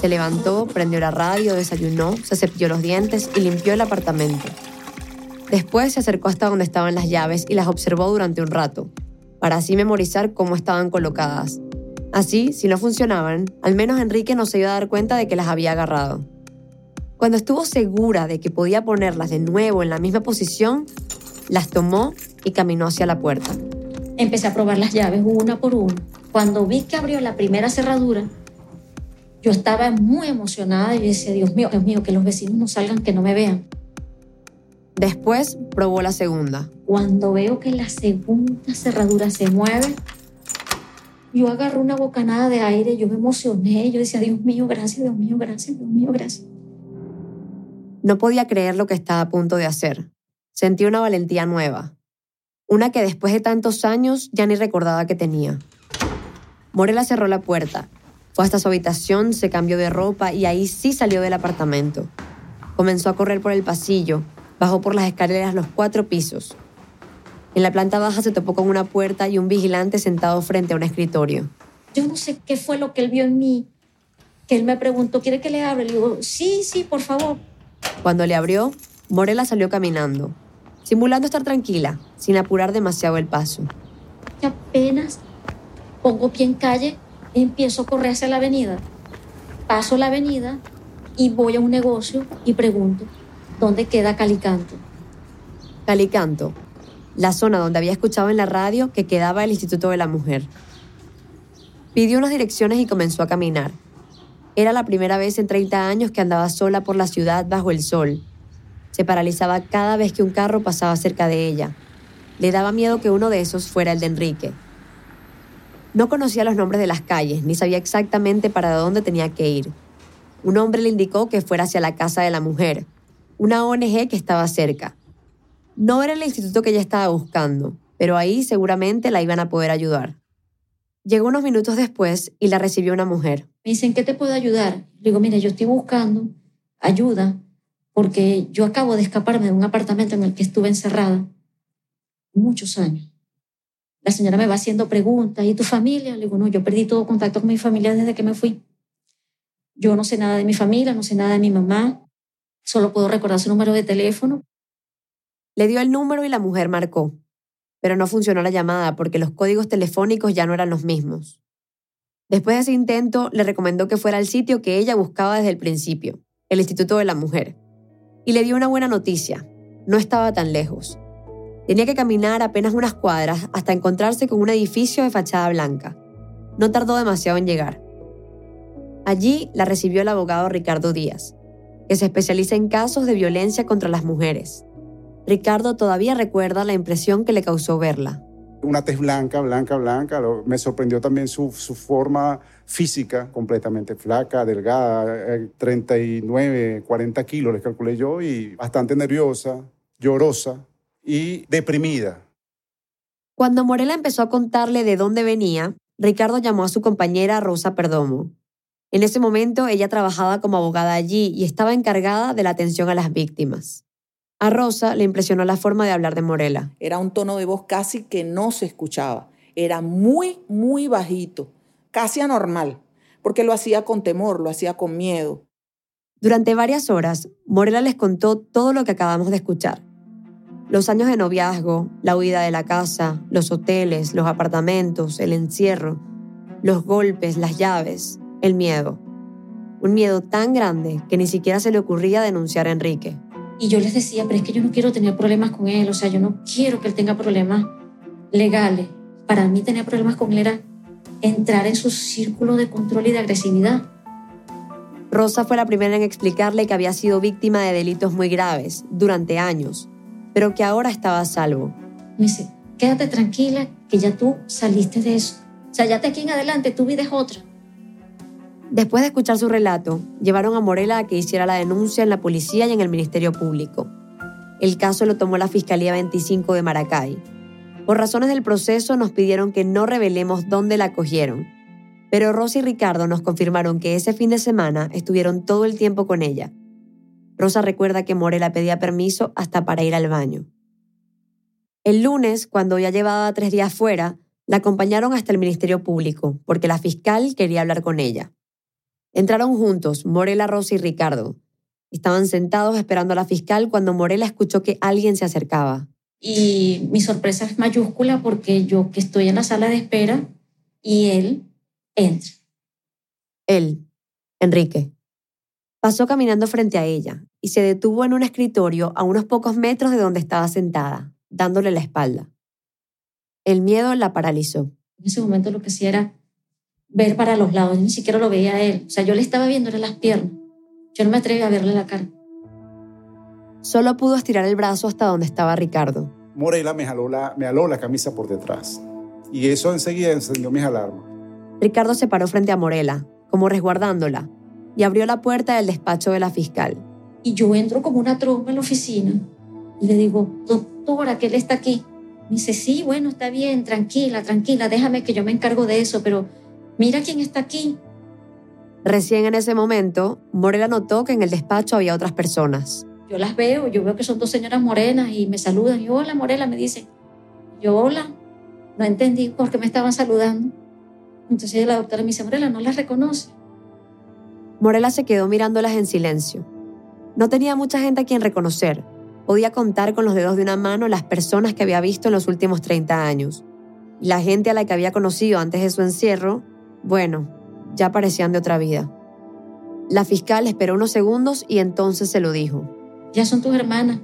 Se levantó, prendió la radio, desayunó, se cepilló los dientes y limpió el apartamento. Después se acercó hasta donde estaban las llaves y las observó durante un rato, para así memorizar cómo estaban colocadas. Así, si no funcionaban, al menos Enrique no se iba a dar cuenta de que las había agarrado. Cuando estuvo segura de que podía ponerlas de nuevo en la misma posición, las tomó y caminó hacia la puerta. Empecé a probar las llaves una por una. Cuando vi que abrió la primera cerradura, yo estaba muy emocionada y decía, Dios mío, Dios mío, que los vecinos no salgan, que no me vean. Después probó la segunda. Cuando veo que la segunda cerradura se mueve, yo agarré una bocanada de aire, yo me emocioné, yo decía, Dios mío, gracias, Dios mío, gracias, Dios mío, gracias. No podía creer lo que estaba a punto de hacer. Sentí una valentía nueva. Una que después de tantos años ya ni recordaba que tenía. Morela cerró la puerta, fue hasta su habitación, se cambió de ropa y ahí sí salió del apartamento. Comenzó a correr por el pasillo, bajó por las escaleras los cuatro pisos. En la planta baja se topó con una puerta y un vigilante sentado frente a un escritorio. Yo no sé qué fue lo que él vio en mí, que él me preguntó, ¿quiere que le abra? Le digo, sí, sí, por favor. Cuando le abrió, Morela salió caminando, simulando estar tranquila, sin apurar demasiado el paso. Y apenas pongo pie en calle, empiezo a correr hacia la avenida. Paso la avenida y voy a un negocio y pregunto, ¿dónde queda Calicanto? Calicanto, la zona donde había escuchado en la radio que quedaba el Instituto de la Mujer. Pidió unas direcciones y comenzó a caminar. Era la primera vez en 30 años que andaba sola por la ciudad bajo el sol. Se paralizaba cada vez que un carro pasaba cerca de ella. Le daba miedo que uno de esos fuera el de Enrique. No conocía los nombres de las calles, ni sabía exactamente para dónde tenía que ir. Un hombre le indicó que fuera hacia la casa de la mujer, una ONG que estaba cerca. No era el instituto que ella estaba buscando, pero ahí seguramente la iban a poder ayudar. Llegó unos minutos después y la recibió una mujer. Me dicen, ¿qué te puedo ayudar? Le digo, mire, yo estoy buscando ayuda porque yo acabo de escaparme de un apartamento en el que estuve encerrada muchos años. La señora me va haciendo preguntas, ¿y tu familia? Le digo, no, yo perdí todo contacto con mi familia desde que me fui. Yo no sé nada de mi familia, no sé nada de mi mamá, solo puedo recordar su número de teléfono. Le dio el número y la mujer marcó, pero no funcionó la llamada porque los códigos telefónicos ya no eran los mismos. Después de ese intento, le recomendó que fuera al sitio que ella buscaba desde el principio, el Instituto de la Mujer. Y le dio una buena noticia, no estaba tan lejos. Tenía que caminar apenas unas cuadras hasta encontrarse con un edificio de fachada blanca. No tardó demasiado en llegar. Allí la recibió el abogado Ricardo Díaz, que se especializa en casos de violencia contra las mujeres. Ricardo todavía recuerda la impresión que le causó verla. Una tez blanca, blanca, blanca. Me sorprendió también su, forma física, completamente flaca, delgada, 39, eh, 40 kilos, les calculé yo, y bastante nerviosa, llorosa y deprimida. Cuando Morela empezó a contarle de dónde venía, Ricardo llamó a su compañera Rosa Perdomo. En ese momento ella trabajaba como abogada allí y estaba encargada de la atención a las víctimas. A Rosa le impresionó la forma de hablar de Morela. Era un tono de voz casi que no se escuchaba. Era muy, muy bajito, casi anormal, porque lo hacía con temor, lo hacía con miedo. Durante varias horas, Morela les contó todo lo que acabamos de escuchar los años de noviazgo, la huida de la casa, los hoteles, los apartamentos, el encierro, los golpes, las llaves, el miedo. Un miedo tan grande que ni siquiera se le ocurría denunciar a Enrique. Y yo les decía, pero es que yo no quiero tener problemas con él, o sea, yo no quiero que él tenga problemas legales. Para mí tener problemas con él era entrar en su círculo de control y de agresividad. Rosa fue la primera en explicarle que había sido víctima de delitos muy graves durante años pero que ahora estaba a salvo. Me dice, quédate tranquila, que ya tú saliste de eso. O sea, ya de aquí en adelante tu vida es otra. Después de escuchar su relato, llevaron a Morela a que hiciera la denuncia en la policía y en el Ministerio Público. El caso lo tomó la Fiscalía 25 de Maracay. Por razones del proceso nos pidieron que no revelemos dónde la cogieron, pero Rosa y Ricardo nos confirmaron que ese fin de semana estuvieron todo el tiempo con ella Rosa recuerda que Morela pedía permiso hasta para ir al baño. El lunes, cuando ya llevaba tres días fuera, la acompañaron hasta el Ministerio Público, porque la fiscal quería hablar con ella. Entraron juntos, Morela, Rosa y Ricardo. Estaban sentados esperando a la fiscal cuando Morela escuchó que alguien se acercaba. Y mi sorpresa es mayúscula porque yo que estoy en la sala de espera y él entra. Él, Enrique. Pasó caminando frente a ella, y se detuvo en un escritorio a unos pocos metros de donde estaba sentada, dándole la espalda. El miedo la paralizó. En ese momento lo que hacía era ver para los lados, ni siquiera lo veía a él. O sea, yo le estaba viendo era las piernas. Yo no me atreví a verle la cara. Solo pudo estirar el brazo hasta donde estaba Ricardo. Morela me, jaló la, me aló la camisa por detrás. Y eso enseguida encendió mis alarmas. Ricardo se paró frente a Morela, como resguardándola, y abrió la puerta del despacho de la fiscal. Y yo entro como una trompa en la oficina y le digo, doctora, que él está aquí. Me dice, sí, bueno, está bien, tranquila, tranquila, déjame que yo me encargo de eso, pero mira quién está aquí. Recién en ese momento, Morela notó que en el despacho había otras personas. Yo las veo, yo veo que son dos señoras morenas y me saludan. Y hola, Morela, me dice. Yo, hola. No entendí por qué me estaban saludando. Entonces la doctora me dice, Morela, ¿no las reconoce? Morela se quedó mirándolas en silencio. No tenía mucha gente a quien reconocer. Podía contar con los dedos de una mano las personas que había visto en los últimos 30 años. La gente a la que había conocido antes de su encierro, bueno, ya parecían de otra vida. La fiscal esperó unos segundos y entonces se lo dijo. Ya son tus hermanas.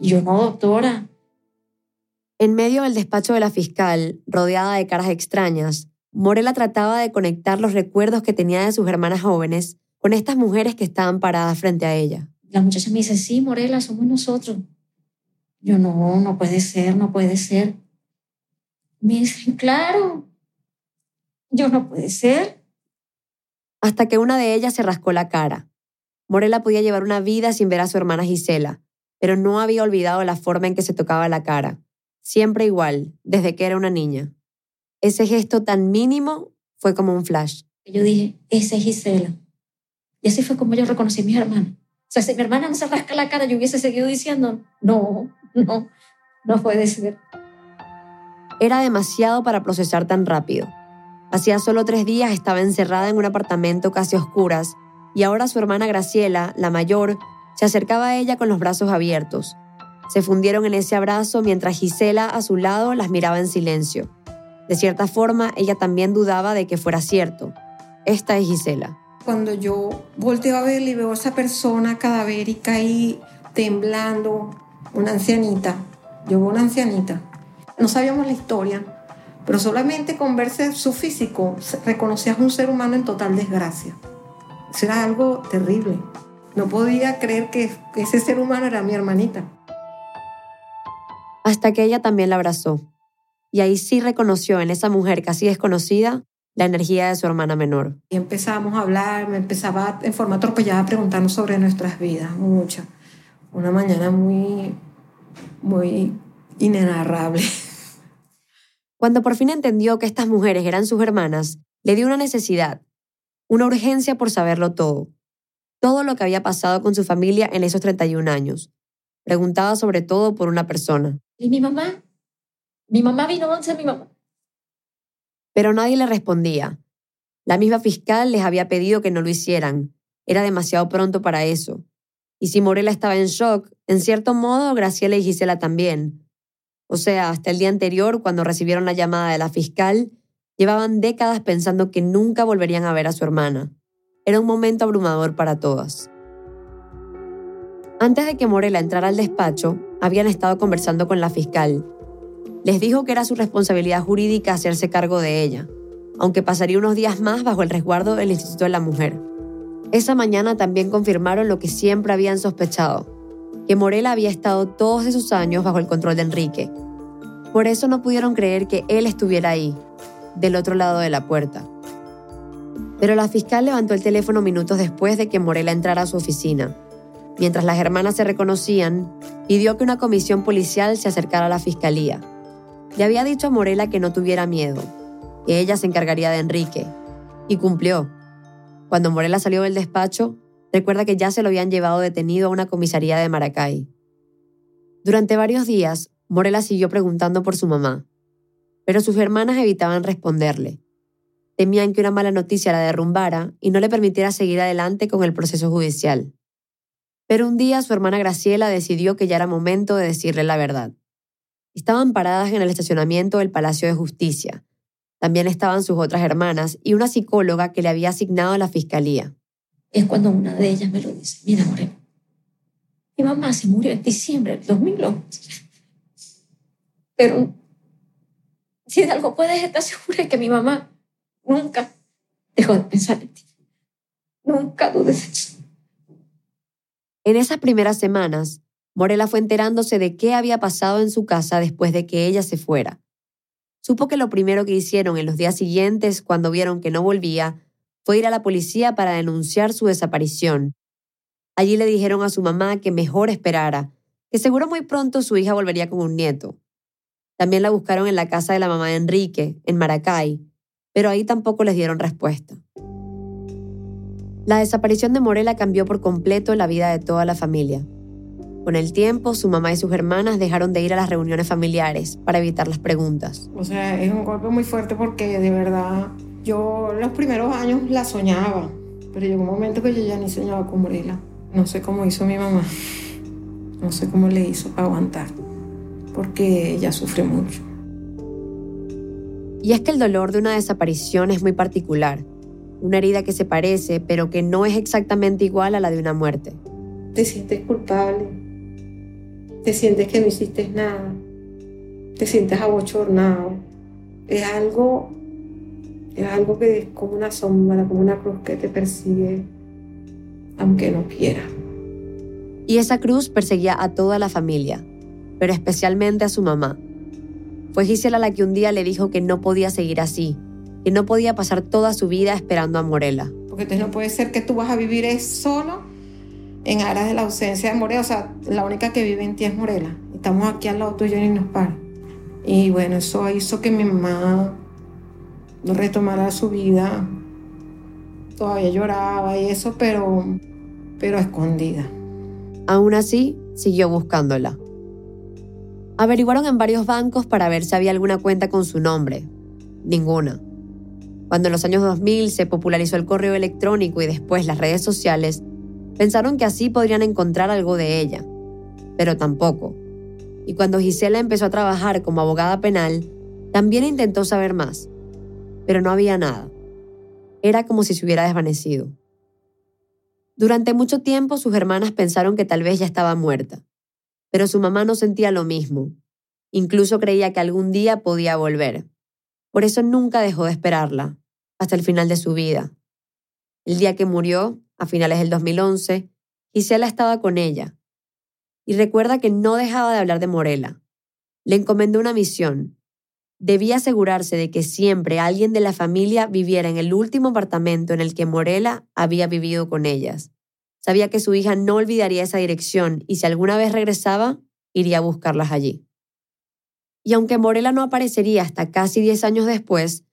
yo no, doctora. En medio del despacho de la fiscal, rodeada de caras extrañas, Morela trataba de conectar los recuerdos que tenía de sus hermanas jóvenes con estas mujeres que estaban paradas frente a ella. La muchacha me dice, sí, Morela, somos nosotros. Yo no, no puede ser, no puede ser. Me dicen, claro, yo no puede ser. Hasta que una de ellas se rascó la cara. Morela podía llevar una vida sin ver a su hermana Gisela, pero no había olvidado la forma en que se tocaba la cara. Siempre igual, desde que era una niña. Ese gesto tan mínimo fue como un flash. Yo dije, esa es Gisela. Y así fue como yo reconocí a mi hermana. O sea, si mi hermana no se rasca la cara, yo hubiese seguido diciendo, no, no, no puede ser. Era demasiado para procesar tan rápido. Hacía solo tres días estaba encerrada en un apartamento casi oscuras y ahora su hermana Graciela, la mayor, se acercaba a ella con los brazos abiertos. Se fundieron en ese abrazo mientras Gisela a su lado las miraba en silencio. De cierta forma, ella también dudaba de que fuera cierto. Esta es Gisela. Cuando yo volteo a verle y veo a esa persona cadavérica ahí temblando, una ancianita, yo veo una ancianita. No sabíamos la historia, pero solamente con verse su físico reconocías un ser humano en total desgracia. Eso era algo terrible. No podía creer que ese ser humano era mi hermanita. Hasta que ella también la abrazó. Y ahí sí reconoció en esa mujer casi desconocida la energía de su hermana menor. Y empezamos a hablar, me empezaba en forma atropellada a preguntarnos sobre nuestras vidas, mucho. Una mañana muy, muy inenarrable. Cuando por fin entendió que estas mujeres eran sus hermanas, le dio una necesidad, una urgencia por saberlo todo. Todo lo que había pasado con su familia en esos 31 años. Preguntaba sobre todo por una persona. ¿Y mi mamá? Mi mamá vino once, mi mamá. Pero nadie le respondía. La misma fiscal les había pedido que no lo hicieran. Era demasiado pronto para eso. Y si Morela estaba en shock, en cierto modo Graciela y Gisela también. O sea, hasta el día anterior, cuando recibieron la llamada de la fiscal, llevaban décadas pensando que nunca volverían a ver a su hermana. Era un momento abrumador para todas. Antes de que Morela entrara al despacho, habían estado conversando con la fiscal. Les dijo que era su responsabilidad jurídica hacerse cargo de ella, aunque pasaría unos días más bajo el resguardo del Instituto de la Mujer. Esa mañana también confirmaron lo que siempre habían sospechado, que Morela había estado todos esos años bajo el control de Enrique. Por eso no pudieron creer que él estuviera ahí, del otro lado de la puerta. Pero la fiscal levantó el teléfono minutos después de que Morela entrara a su oficina. Mientras las hermanas se reconocían, pidió que una comisión policial se acercara a la fiscalía. Le había dicho a Morela que no tuviera miedo, que ella se encargaría de Enrique. Y cumplió. Cuando Morela salió del despacho, recuerda que ya se lo habían llevado detenido a una comisaría de Maracay. Durante varios días, Morela siguió preguntando por su mamá, pero sus hermanas evitaban responderle. Temían que una mala noticia la derrumbara y no le permitiera seguir adelante con el proceso judicial. Pero un día su hermana Graciela decidió que ya era momento de decirle la verdad. Estaban paradas en el estacionamiento del Palacio de Justicia. También estaban sus otras hermanas y una psicóloga que le había asignado a la fiscalía es cuando una de ellas me lo dice, mira, Moreno, mi mamá se murió en diciembre del 2011. Pero si de algo puedes estar segura es que mi mamá nunca dejó de pensar en ti. Nunca dudes eso. En esas primeras semanas, Morela fue enterándose de qué había pasado en su casa después de que ella se fuera. Supo que lo primero que hicieron en los días siguientes, cuando vieron que no volvía, fue ir a la policía para denunciar su desaparición. Allí le dijeron a su mamá que mejor esperara, que seguro muy pronto su hija volvería con un nieto. También la buscaron en la casa de la mamá de Enrique, en Maracay, pero ahí tampoco les dieron respuesta. La desaparición de Morela cambió por completo la vida de toda la familia. Con el tiempo, su mamá y sus hermanas dejaron de ir a las reuniones familiares para evitar las preguntas. O sea, es un golpe muy fuerte porque de verdad yo los primeros años la soñaba, pero llegó un momento que yo ya ni soñaba con Morela. No sé cómo hizo mi mamá. No sé cómo le hizo para aguantar. Porque ella sufre mucho. Y es que el dolor de una desaparición es muy particular. Una herida que se parece, pero que no es exactamente igual a la de una muerte. Te sientes culpable. Te sientes que no hiciste nada. Te sientes abochornado. Es algo, es algo que es como una sombra, como una cruz que te persigue aunque no quiera. Y esa cruz perseguía a toda la familia, pero especialmente a su mamá. Fue Gisela la que un día le dijo que no podía seguir así, que no podía pasar toda su vida esperando a Morela. Porque entonces no puede ser que tú vas a vivir solo en aras de la ausencia de Morela. O sea, la única que vive en ti es Morela. Estamos aquí al lado tuyo y nos para. Y bueno, eso hizo que mi mamá no retomara su vida. Todavía lloraba y eso, pero pero escondida. Aún así, siguió buscándola. Averiguaron en varios bancos para ver si había alguna cuenta con su nombre. Ninguna. Cuando en los años 2000 se popularizó el correo electrónico y después las redes sociales, pensaron que así podrían encontrar algo de ella. Pero tampoco. Y cuando Gisela empezó a trabajar como abogada penal, también intentó saber más. Pero no había nada. Era como si se hubiera desvanecido. Durante mucho tiempo sus hermanas pensaron que tal vez ya estaba muerta, pero su mamá no sentía lo mismo. Incluso creía que algún día podía volver. Por eso nunca dejó de esperarla, hasta el final de su vida. El día que murió, a finales del 2011, Gisela estaba con ella. Y recuerda que no dejaba de hablar de Morela. Le encomendó una misión. Debía asegurarse de que siempre alguien de la familia viviera en el último apartamento en el que Morela había vivido con ellas. Sabía que su hija no olvidaría esa dirección y si alguna vez regresaba, iría a buscarlas allí. Y aunque Morela no aparecería hasta casi 10 años después,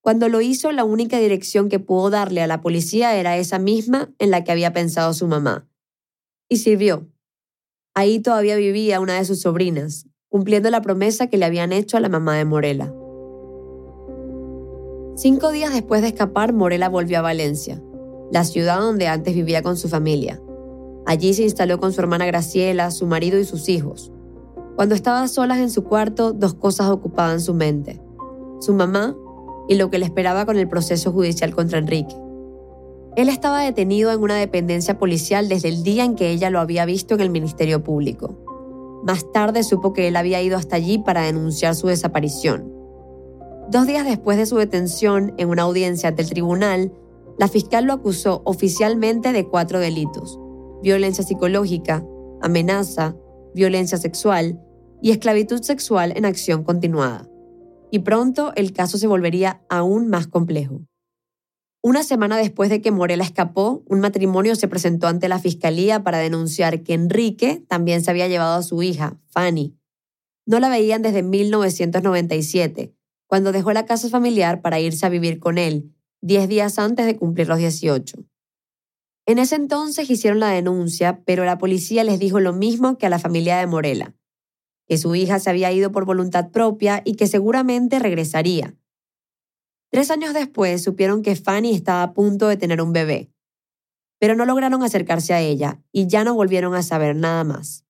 cuando lo hizo la única dirección que pudo darle a la policía era esa misma en la que había pensado su mamá. Y sirvió. Ahí todavía vivía una de sus sobrinas, cumpliendo la promesa que le habían hecho a la mamá de Morela. Cinco días después de escapar, Morela volvió a Valencia, la ciudad donde antes vivía con su familia. Allí se instaló con su hermana Graciela, su marido y sus hijos. Cuando estaba solas en su cuarto, dos cosas ocupaban su mente. Su mamá y lo que le esperaba con el proceso judicial contra Enrique. Él estaba detenido en una dependencia policial desde el día en que ella lo había visto en el Ministerio Público. Más tarde supo que él había ido hasta allí para denunciar su desaparición. Dos días después de su detención en una audiencia ante el tribunal, la fiscal lo acusó oficialmente de cuatro delitos. Violencia psicológica, amenaza, violencia sexual y esclavitud sexual en acción continuada. Y pronto el caso se volvería aún más complejo. Una semana después de que Morela escapó, un matrimonio se presentó ante la fiscalía para denunciar que Enrique también se había llevado a su hija, Fanny. No la veían desde 1997, cuando dejó la casa familiar para irse a vivir con él, diez días antes de cumplir los 18. En ese entonces hicieron la denuncia, pero la policía les dijo lo mismo que a la familia de Morela, que su hija se había ido por voluntad propia y que seguramente regresaría Tres años después supieron que Fanny estaba a punto de tener un bebé, pero no lograron acercarse a ella y ya no volvieron a saber nada más.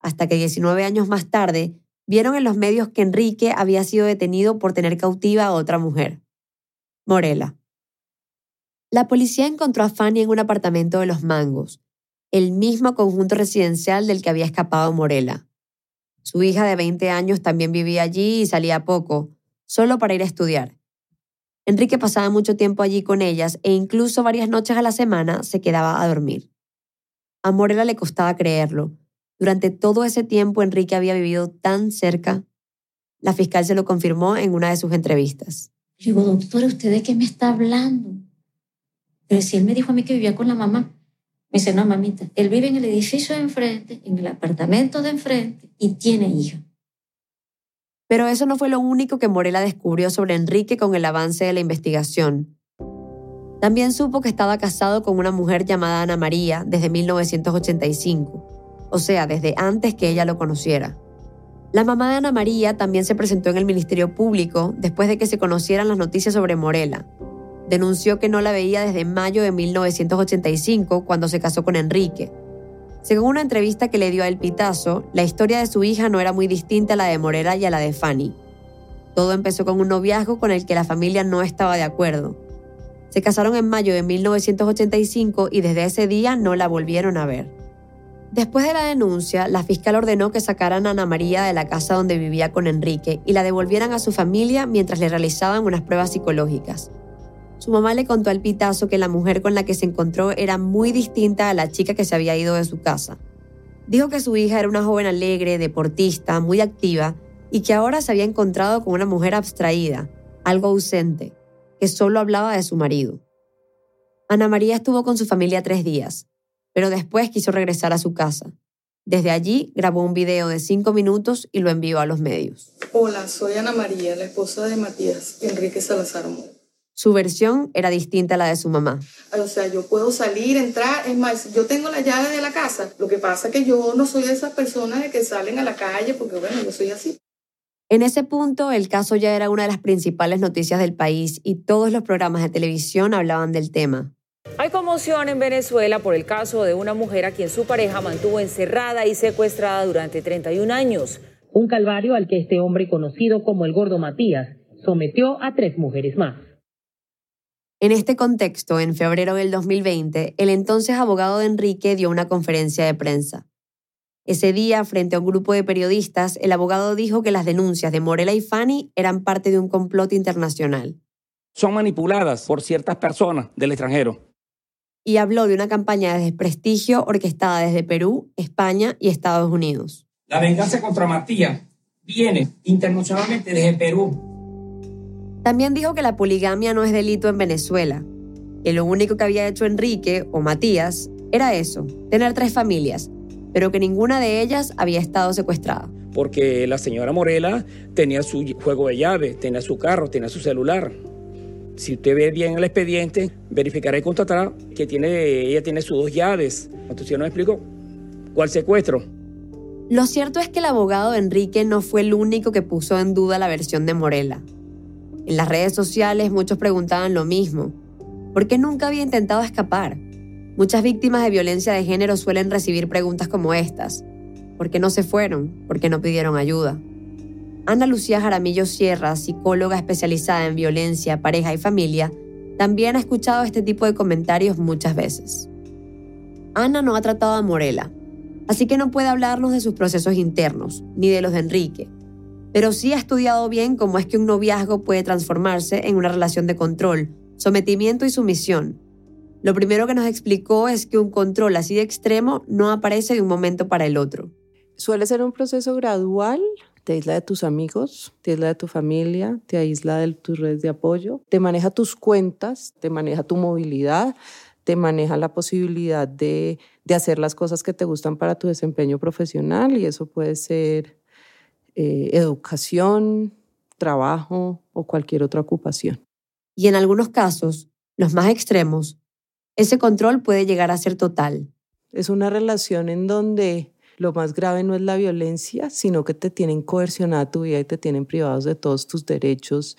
Hasta que 19 años más tarde vieron en los medios que Enrique había sido detenido por tener cautiva a otra mujer, Morela. La policía encontró a Fanny en un apartamento de Los Mangos, el mismo conjunto residencial del que había escapado Morela. Su hija de 20 años también vivía allí y salía poco, solo para ir a estudiar. Enrique pasaba mucho tiempo allí con ellas e incluso varias noches a la semana se quedaba a dormir. A Morela le costaba creerlo. Durante todo ese tiempo Enrique había vivido tan cerca. La fiscal se lo confirmó en una de sus entrevistas. Yo digo, doctora, ¿usted de qué me está hablando? Pero si él me dijo a mí que vivía con la mamá. Me dice, no, mamita, él vive en el edificio de enfrente, en el apartamento de enfrente y tiene hija. Pero eso no fue lo único que Morela descubrió sobre Enrique con el avance de la investigación. También supo que estaba casado con una mujer llamada Ana María desde 1985, o sea, desde antes que ella lo conociera. La mamá de Ana María también se presentó en el Ministerio Público después de que se conocieran las noticias sobre Morela. Denunció que no la veía desde mayo de 1985, cuando se casó con Enrique. Según una entrevista que le dio a El Pitazo, la historia de su hija no era muy distinta a la de Morela y a la de Fanny. Todo empezó con un noviazgo con el que la familia no estaba de acuerdo. Se casaron en mayo de 1985 y desde ese día no la volvieron a ver. Después de la denuncia, la fiscal ordenó que sacaran a Ana María de la casa donde vivía con Enrique y la devolvieran a su familia mientras le realizaban unas pruebas psicológicas. Su mamá le contó al pitazo que la mujer con la que se encontró era muy distinta a la chica que se había ido de su casa. Dijo que su hija era una joven alegre, deportista, muy activa y que ahora se había encontrado con una mujer abstraída, algo ausente, que solo hablaba de su marido. Ana María estuvo con su familia tres días, pero después quiso regresar a su casa. Desde allí grabó un video de cinco minutos y lo envió a los medios. Hola, soy Ana María, la esposa de Matías Enrique Salazar Su versión era distinta a la de su mamá. O sea, yo puedo salir, entrar, es más, yo tengo la llave de la casa. Lo que pasa es que yo no soy de esas personas de que salen a la calle porque, bueno, yo soy así. En ese punto, el caso ya era una de las principales noticias del país y todos los programas de televisión hablaban del tema. Hay conmoción en Venezuela por el caso de una mujer a quien su pareja mantuvo encerrada y secuestrada durante 31 años. Un calvario al que este hombre conocido como el gordo Matías sometió a tres mujeres más. En este contexto, en febrero del 2020, el entonces abogado de Enrique dio una conferencia de prensa. Ese día, frente a un grupo de periodistas, el abogado dijo que las denuncias de Morela y Fanny eran parte de un complot internacional. Son manipuladas por ciertas personas del extranjero y habló de una campaña de desprestigio orquestada desde Perú, España y Estados Unidos. La venganza contra Matías viene internacionalmente desde Perú. También dijo que la poligamia no es delito en Venezuela, que lo único que había hecho Enrique o Matías era eso, tener tres familias, pero que ninguna de ellas había estado secuestrada. Porque la señora Morela tenía su juego de llave, tenía su carro, tenía su celular. Si usted ve bien el expediente, verificará y constatará que tiene, ella tiene sus dos llaves. Entonces, ¿no me explico? ¿Cuál secuestro? Lo cierto es que el abogado Enrique no fue el único que puso en duda la versión de Morela. En las redes sociales muchos preguntaban lo mismo. ¿Por qué nunca había intentado escapar? Muchas víctimas de violencia de género suelen recibir preguntas como estas. ¿Por qué no se fueron? ¿Por qué no pidieron ayuda? Ana Lucía Jaramillo Sierra, psicóloga especializada en violencia, pareja y familia, también ha escuchado este tipo de comentarios muchas veces. Ana no ha tratado a Morela, así que no puede hablarnos de sus procesos internos, ni de los de Enrique, pero sí ha estudiado bien cómo es que un noviazgo puede transformarse en una relación de control, sometimiento y sumisión. Lo primero que nos explicó es que un control así de extremo no aparece de un momento para el otro. Suele ser un proceso gradual te aísla de tus amigos, te aísla de tu familia, te aísla de tus redes de apoyo, te maneja tus cuentas, te maneja tu movilidad, te maneja la posibilidad de, hacer las cosas que te gustan para tu desempeño profesional y eso puede ser eh, educación, trabajo o cualquier otra ocupación. Y en algunos casos, los más extremos, ese control puede llegar a ser total. Es una relación en donde lo más grave no es la violencia, sino que te tienen coercionada tu vida y te tienen privados de todos tus derechos.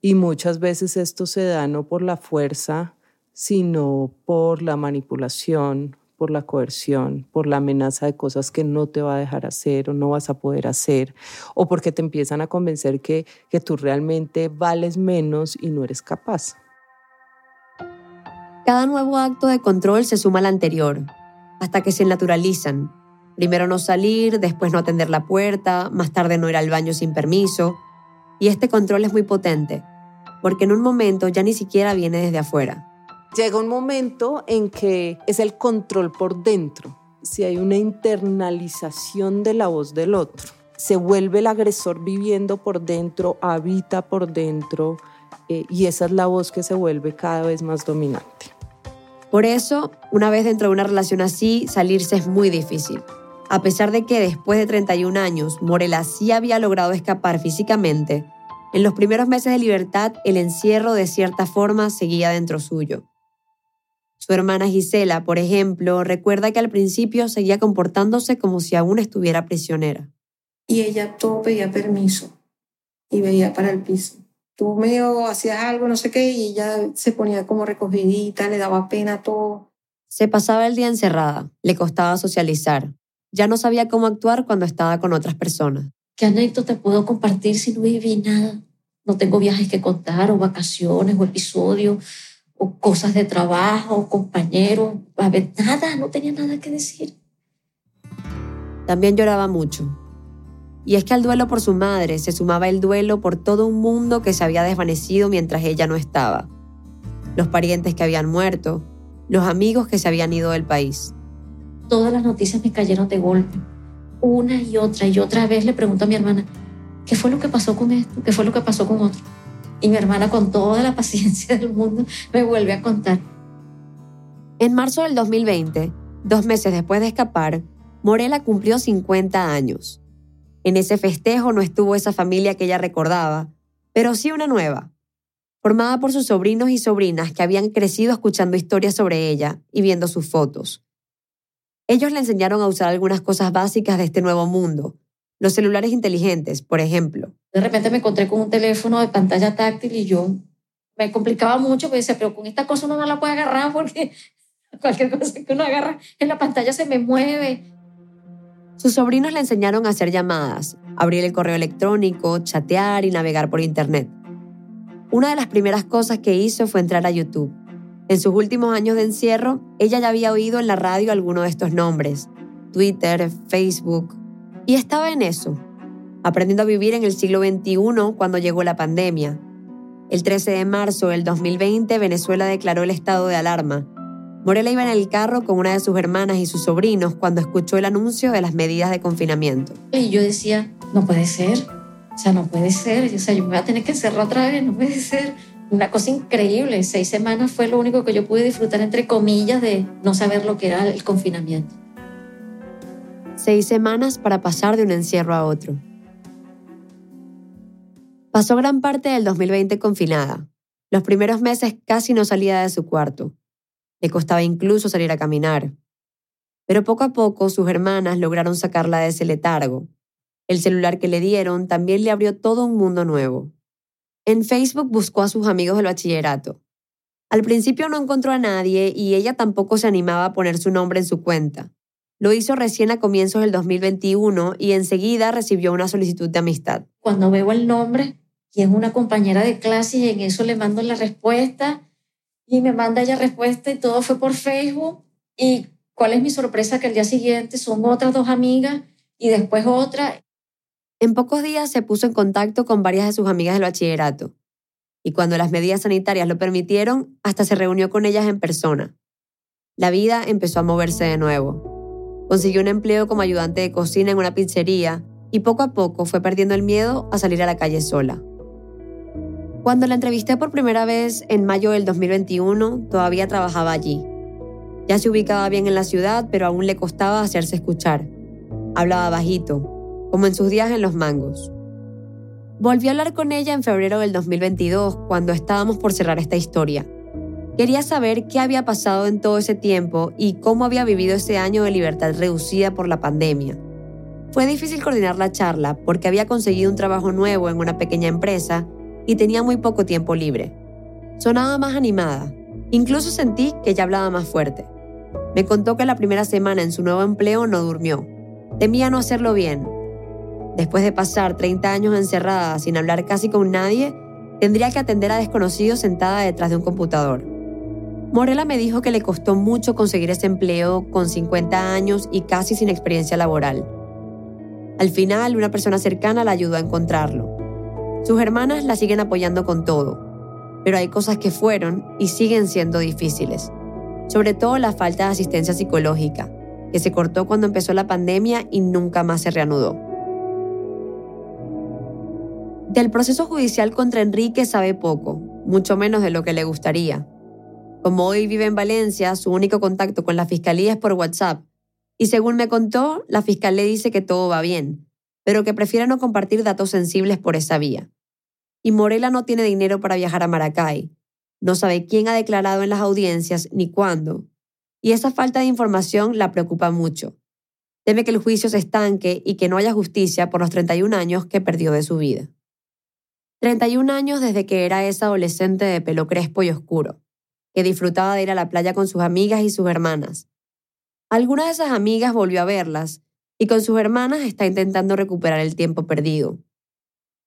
Y muchas veces esto se da no por la fuerza, sino por la manipulación, por la coerción, por la amenaza de cosas que no te va a dejar hacer o no vas a poder hacer, o porque te empiezan a convencer que, que tú realmente vales menos y no eres capaz. Cada nuevo acto de control se suma al anterior, hasta que se naturalizan Primero no salir, después no atender la puerta, más tarde no ir al baño sin permiso. Y este control es muy potente, porque en un momento ya ni siquiera viene desde afuera. Llega un momento en que es el control por dentro, si hay una internalización de la voz del otro. Se vuelve el agresor viviendo por dentro, habita por dentro, eh, y esa es la voz que se vuelve cada vez más dominante. Por eso, una vez dentro de una relación así, salirse es muy difícil. A pesar de que después de 31 años, Morela sí había logrado escapar físicamente, en los primeros meses de libertad el encierro de cierta forma seguía dentro suyo. Su hermana Gisela, por ejemplo, recuerda que al principio seguía comportándose como si aún estuviera prisionera. Y ella todo pedía permiso y veía para el piso. Tú medio hacías algo, no sé qué, y ella se ponía como recogidita, le daba pena todo. Se pasaba el día encerrada, le costaba socializar. Ya no sabía cómo actuar cuando estaba con otras personas. ¿Qué anécdota puedo compartir si no viví nada? No tengo viajes que contar, o vacaciones, o episodios o cosas de trabajo, compañeros, a ver, nada, no tenía nada que decir. También lloraba mucho. Y es que al duelo por su madre se sumaba el duelo por todo un mundo que se había desvanecido mientras ella no estaba. Los parientes que habían muerto, los amigos que se habían ido del país. Todas las noticias me cayeron de golpe. Una y otra y otra vez le pregunto a mi hermana, ¿qué fue lo que pasó con esto? ¿Qué fue lo que pasó con otro? Y mi hermana, con toda la paciencia del mundo, me vuelve a contar. En marzo del 2020, dos meses después de escapar, Morela cumplió 50 años. En ese festejo no estuvo esa familia que ella recordaba, pero sí una nueva, formada por sus sobrinos y sobrinas que habían crecido escuchando historias sobre ella y viendo sus fotos. Ellos le enseñaron a usar algunas cosas básicas de este nuevo mundo, los celulares inteligentes, por ejemplo. De repente me encontré con un teléfono de pantalla táctil y yo me complicaba mucho, porque decía, pero con esta cosa uno no la puede agarrar porque cualquier cosa que uno agarra en la pantalla se me mueve. Sus sobrinos le enseñaron a hacer llamadas, abrir el correo electrónico, chatear y navegar por Internet. Una de las primeras cosas que hizo fue entrar a YouTube. En sus últimos años de encierro, ella ya había oído en la radio alguno de estos nombres, Twitter, Facebook, y estaba en eso, aprendiendo a vivir en el siglo XXI cuando llegó la pandemia. El 13 de marzo del 2020, Venezuela declaró el estado de alarma. Morela iba en el carro con una de sus hermanas y sus sobrinos cuando escuchó el anuncio de las medidas de confinamiento. Y yo decía, no puede ser, o sea, no puede ser, o sea, yo me voy a tener que encerrar otra vez, no puede ser. Una cosa increíble, seis semanas fue lo único que yo pude disfrutar, entre comillas, de no saber lo que era el confinamiento seis semanas para pasar de un encierro a otro. Pasó gran parte del 2020 confinada. Los primeros meses casi no salía de su cuarto. Le costaba incluso salir a caminar. Pero poco a poco sus hermanas lograron sacarla de ese letargo. El celular que le dieron también le abrió todo un mundo nuevo. En Facebook buscó a sus amigos del bachillerato. Al principio no encontró a nadie y ella tampoco se animaba a poner su nombre en su cuenta. Lo hizo recién a comienzos del 2021 y enseguida recibió una solicitud de amistad. Cuando veo el nombre y es una compañera de clase y en eso le mando la respuesta y me manda ella respuesta y todo fue por Facebook y cuál es mi sorpresa que el día siguiente son otras dos amigas y después otra. En pocos días se puso en contacto con varias de sus amigas del bachillerato y cuando las medidas sanitarias lo permitieron, hasta se reunió con ellas en persona. La vida empezó a moverse de nuevo. Consiguió un empleo como ayudante de cocina en una pizzería y poco a poco fue perdiendo el miedo a salir a la calle sola. Cuando la entrevisté por primera vez en mayo del 2021, todavía trabajaba allí. Ya se ubicaba bien en la ciudad, pero aún le costaba hacerse escuchar. Hablaba bajito, como en sus días en los mangos. Volví a hablar con ella en febrero del 2022, cuando estábamos por cerrar esta historia. Quería saber qué había pasado en todo ese tiempo y cómo había vivido ese año de libertad reducida por la pandemia. Fue difícil coordinar la charla porque había conseguido un trabajo nuevo en una pequeña empresa y tenía muy poco tiempo libre. Sonaba más animada. Incluso sentí que ella hablaba más fuerte. Me contó que la primera semana en su nuevo empleo no durmió. Temía no hacerlo bien. Después de pasar 30 años encerrada sin hablar casi con nadie, tendría que atender a desconocidos sentada detrás de un computador. Morela me dijo que le costó mucho conseguir ese empleo con 50 años y casi sin experiencia laboral. Al final, una persona cercana la ayudó a encontrarlo. Sus hermanas la siguen apoyando con todo, pero hay cosas que fueron y siguen siendo difíciles, sobre todo la falta de asistencia psicológica, que se cortó cuando empezó la pandemia y nunca más se reanudó. Del proceso judicial contra Enrique sabe poco, mucho menos de lo que le gustaría. Como hoy vive en Valencia, su único contacto con la fiscalía es por WhatsApp. Y según me contó, la fiscal le dice que todo va bien, pero que prefiere no compartir datos sensibles por esa vía. Y Morela no tiene dinero para viajar a Maracay. No sabe quién ha declarado en las audiencias ni cuándo. Y esa falta de información la preocupa mucho. Teme que el juicio se estanque y que no haya justicia por los 31 años que perdió de su vida. 31 años desde que era esa adolescente de pelo crespo y oscuro, que disfrutaba de ir a la playa con sus amigas y sus hermanas. Alguna de esas amigas volvió a verlas y con sus hermanas está intentando recuperar el tiempo perdido.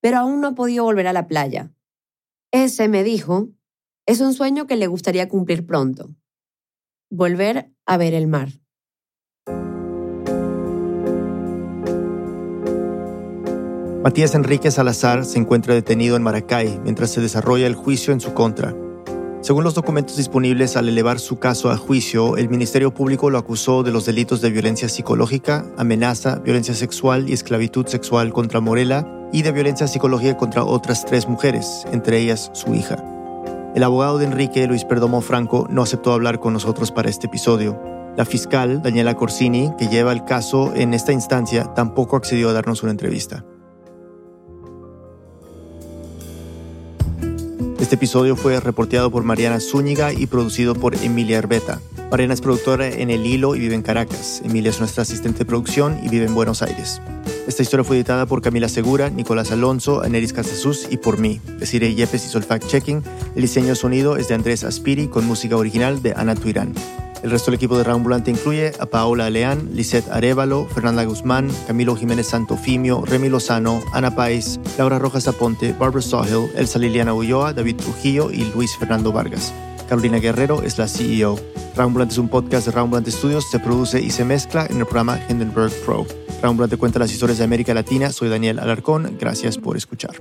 Pero aún no ha podido volver a la playa. Ese, me dijo, es un sueño que le gustaría cumplir pronto. Volver a ver el mar. Matías Enrique Salazar se encuentra detenido en Maracay mientras se desarrolla el juicio en su contra. Según los documentos disponibles al elevar su caso a juicio, el Ministerio Público lo acusó de los delitos de violencia psicológica, amenaza, violencia sexual y esclavitud sexual contra Morela y de violencia psicológica contra otras tres mujeres, entre ellas su hija. El abogado de Enrique, Luis Perdomo Franco, no aceptó hablar con nosotros para este episodio. La fiscal, Daniela Corsini, que lleva el caso en esta instancia, tampoco accedió a darnos una entrevista. Este episodio fue reporteado por Mariana Zúñiga y producido por Emilia Herbeta. Mariana es productora en El Hilo y vive en Caracas. Emilia es nuestra asistente de producción y vive en Buenos Aires. Esta historia fue editada por Camila Segura, Nicolás Alonso, Aneris Casasus y por mí. Desiree Yepes hizo el fact-checking. El diseño de sonido es de Andrés Aspiri con música original de Ana Tuirán. El resto del equipo de Rambulante incluye a Paola Leán, Lisette Arevalo, Fernanda Guzmán, Camilo Jiménez Santofimio, Remy Lozano, Ana Páez, Laura Rojas Aponte, Barbara Sawhill, Elsa Liliana Ulloa, David Trujillo y Luis Fernando Vargas. Carolina Guerrero es la CEO. Rambulante es un podcast de Rambulante Studios, se produce y se mezcla en el programa Hindenburg Pro. Rambulante cuenta las historias de América Latina. Soy Daniel Alarcón. Gracias por escuchar.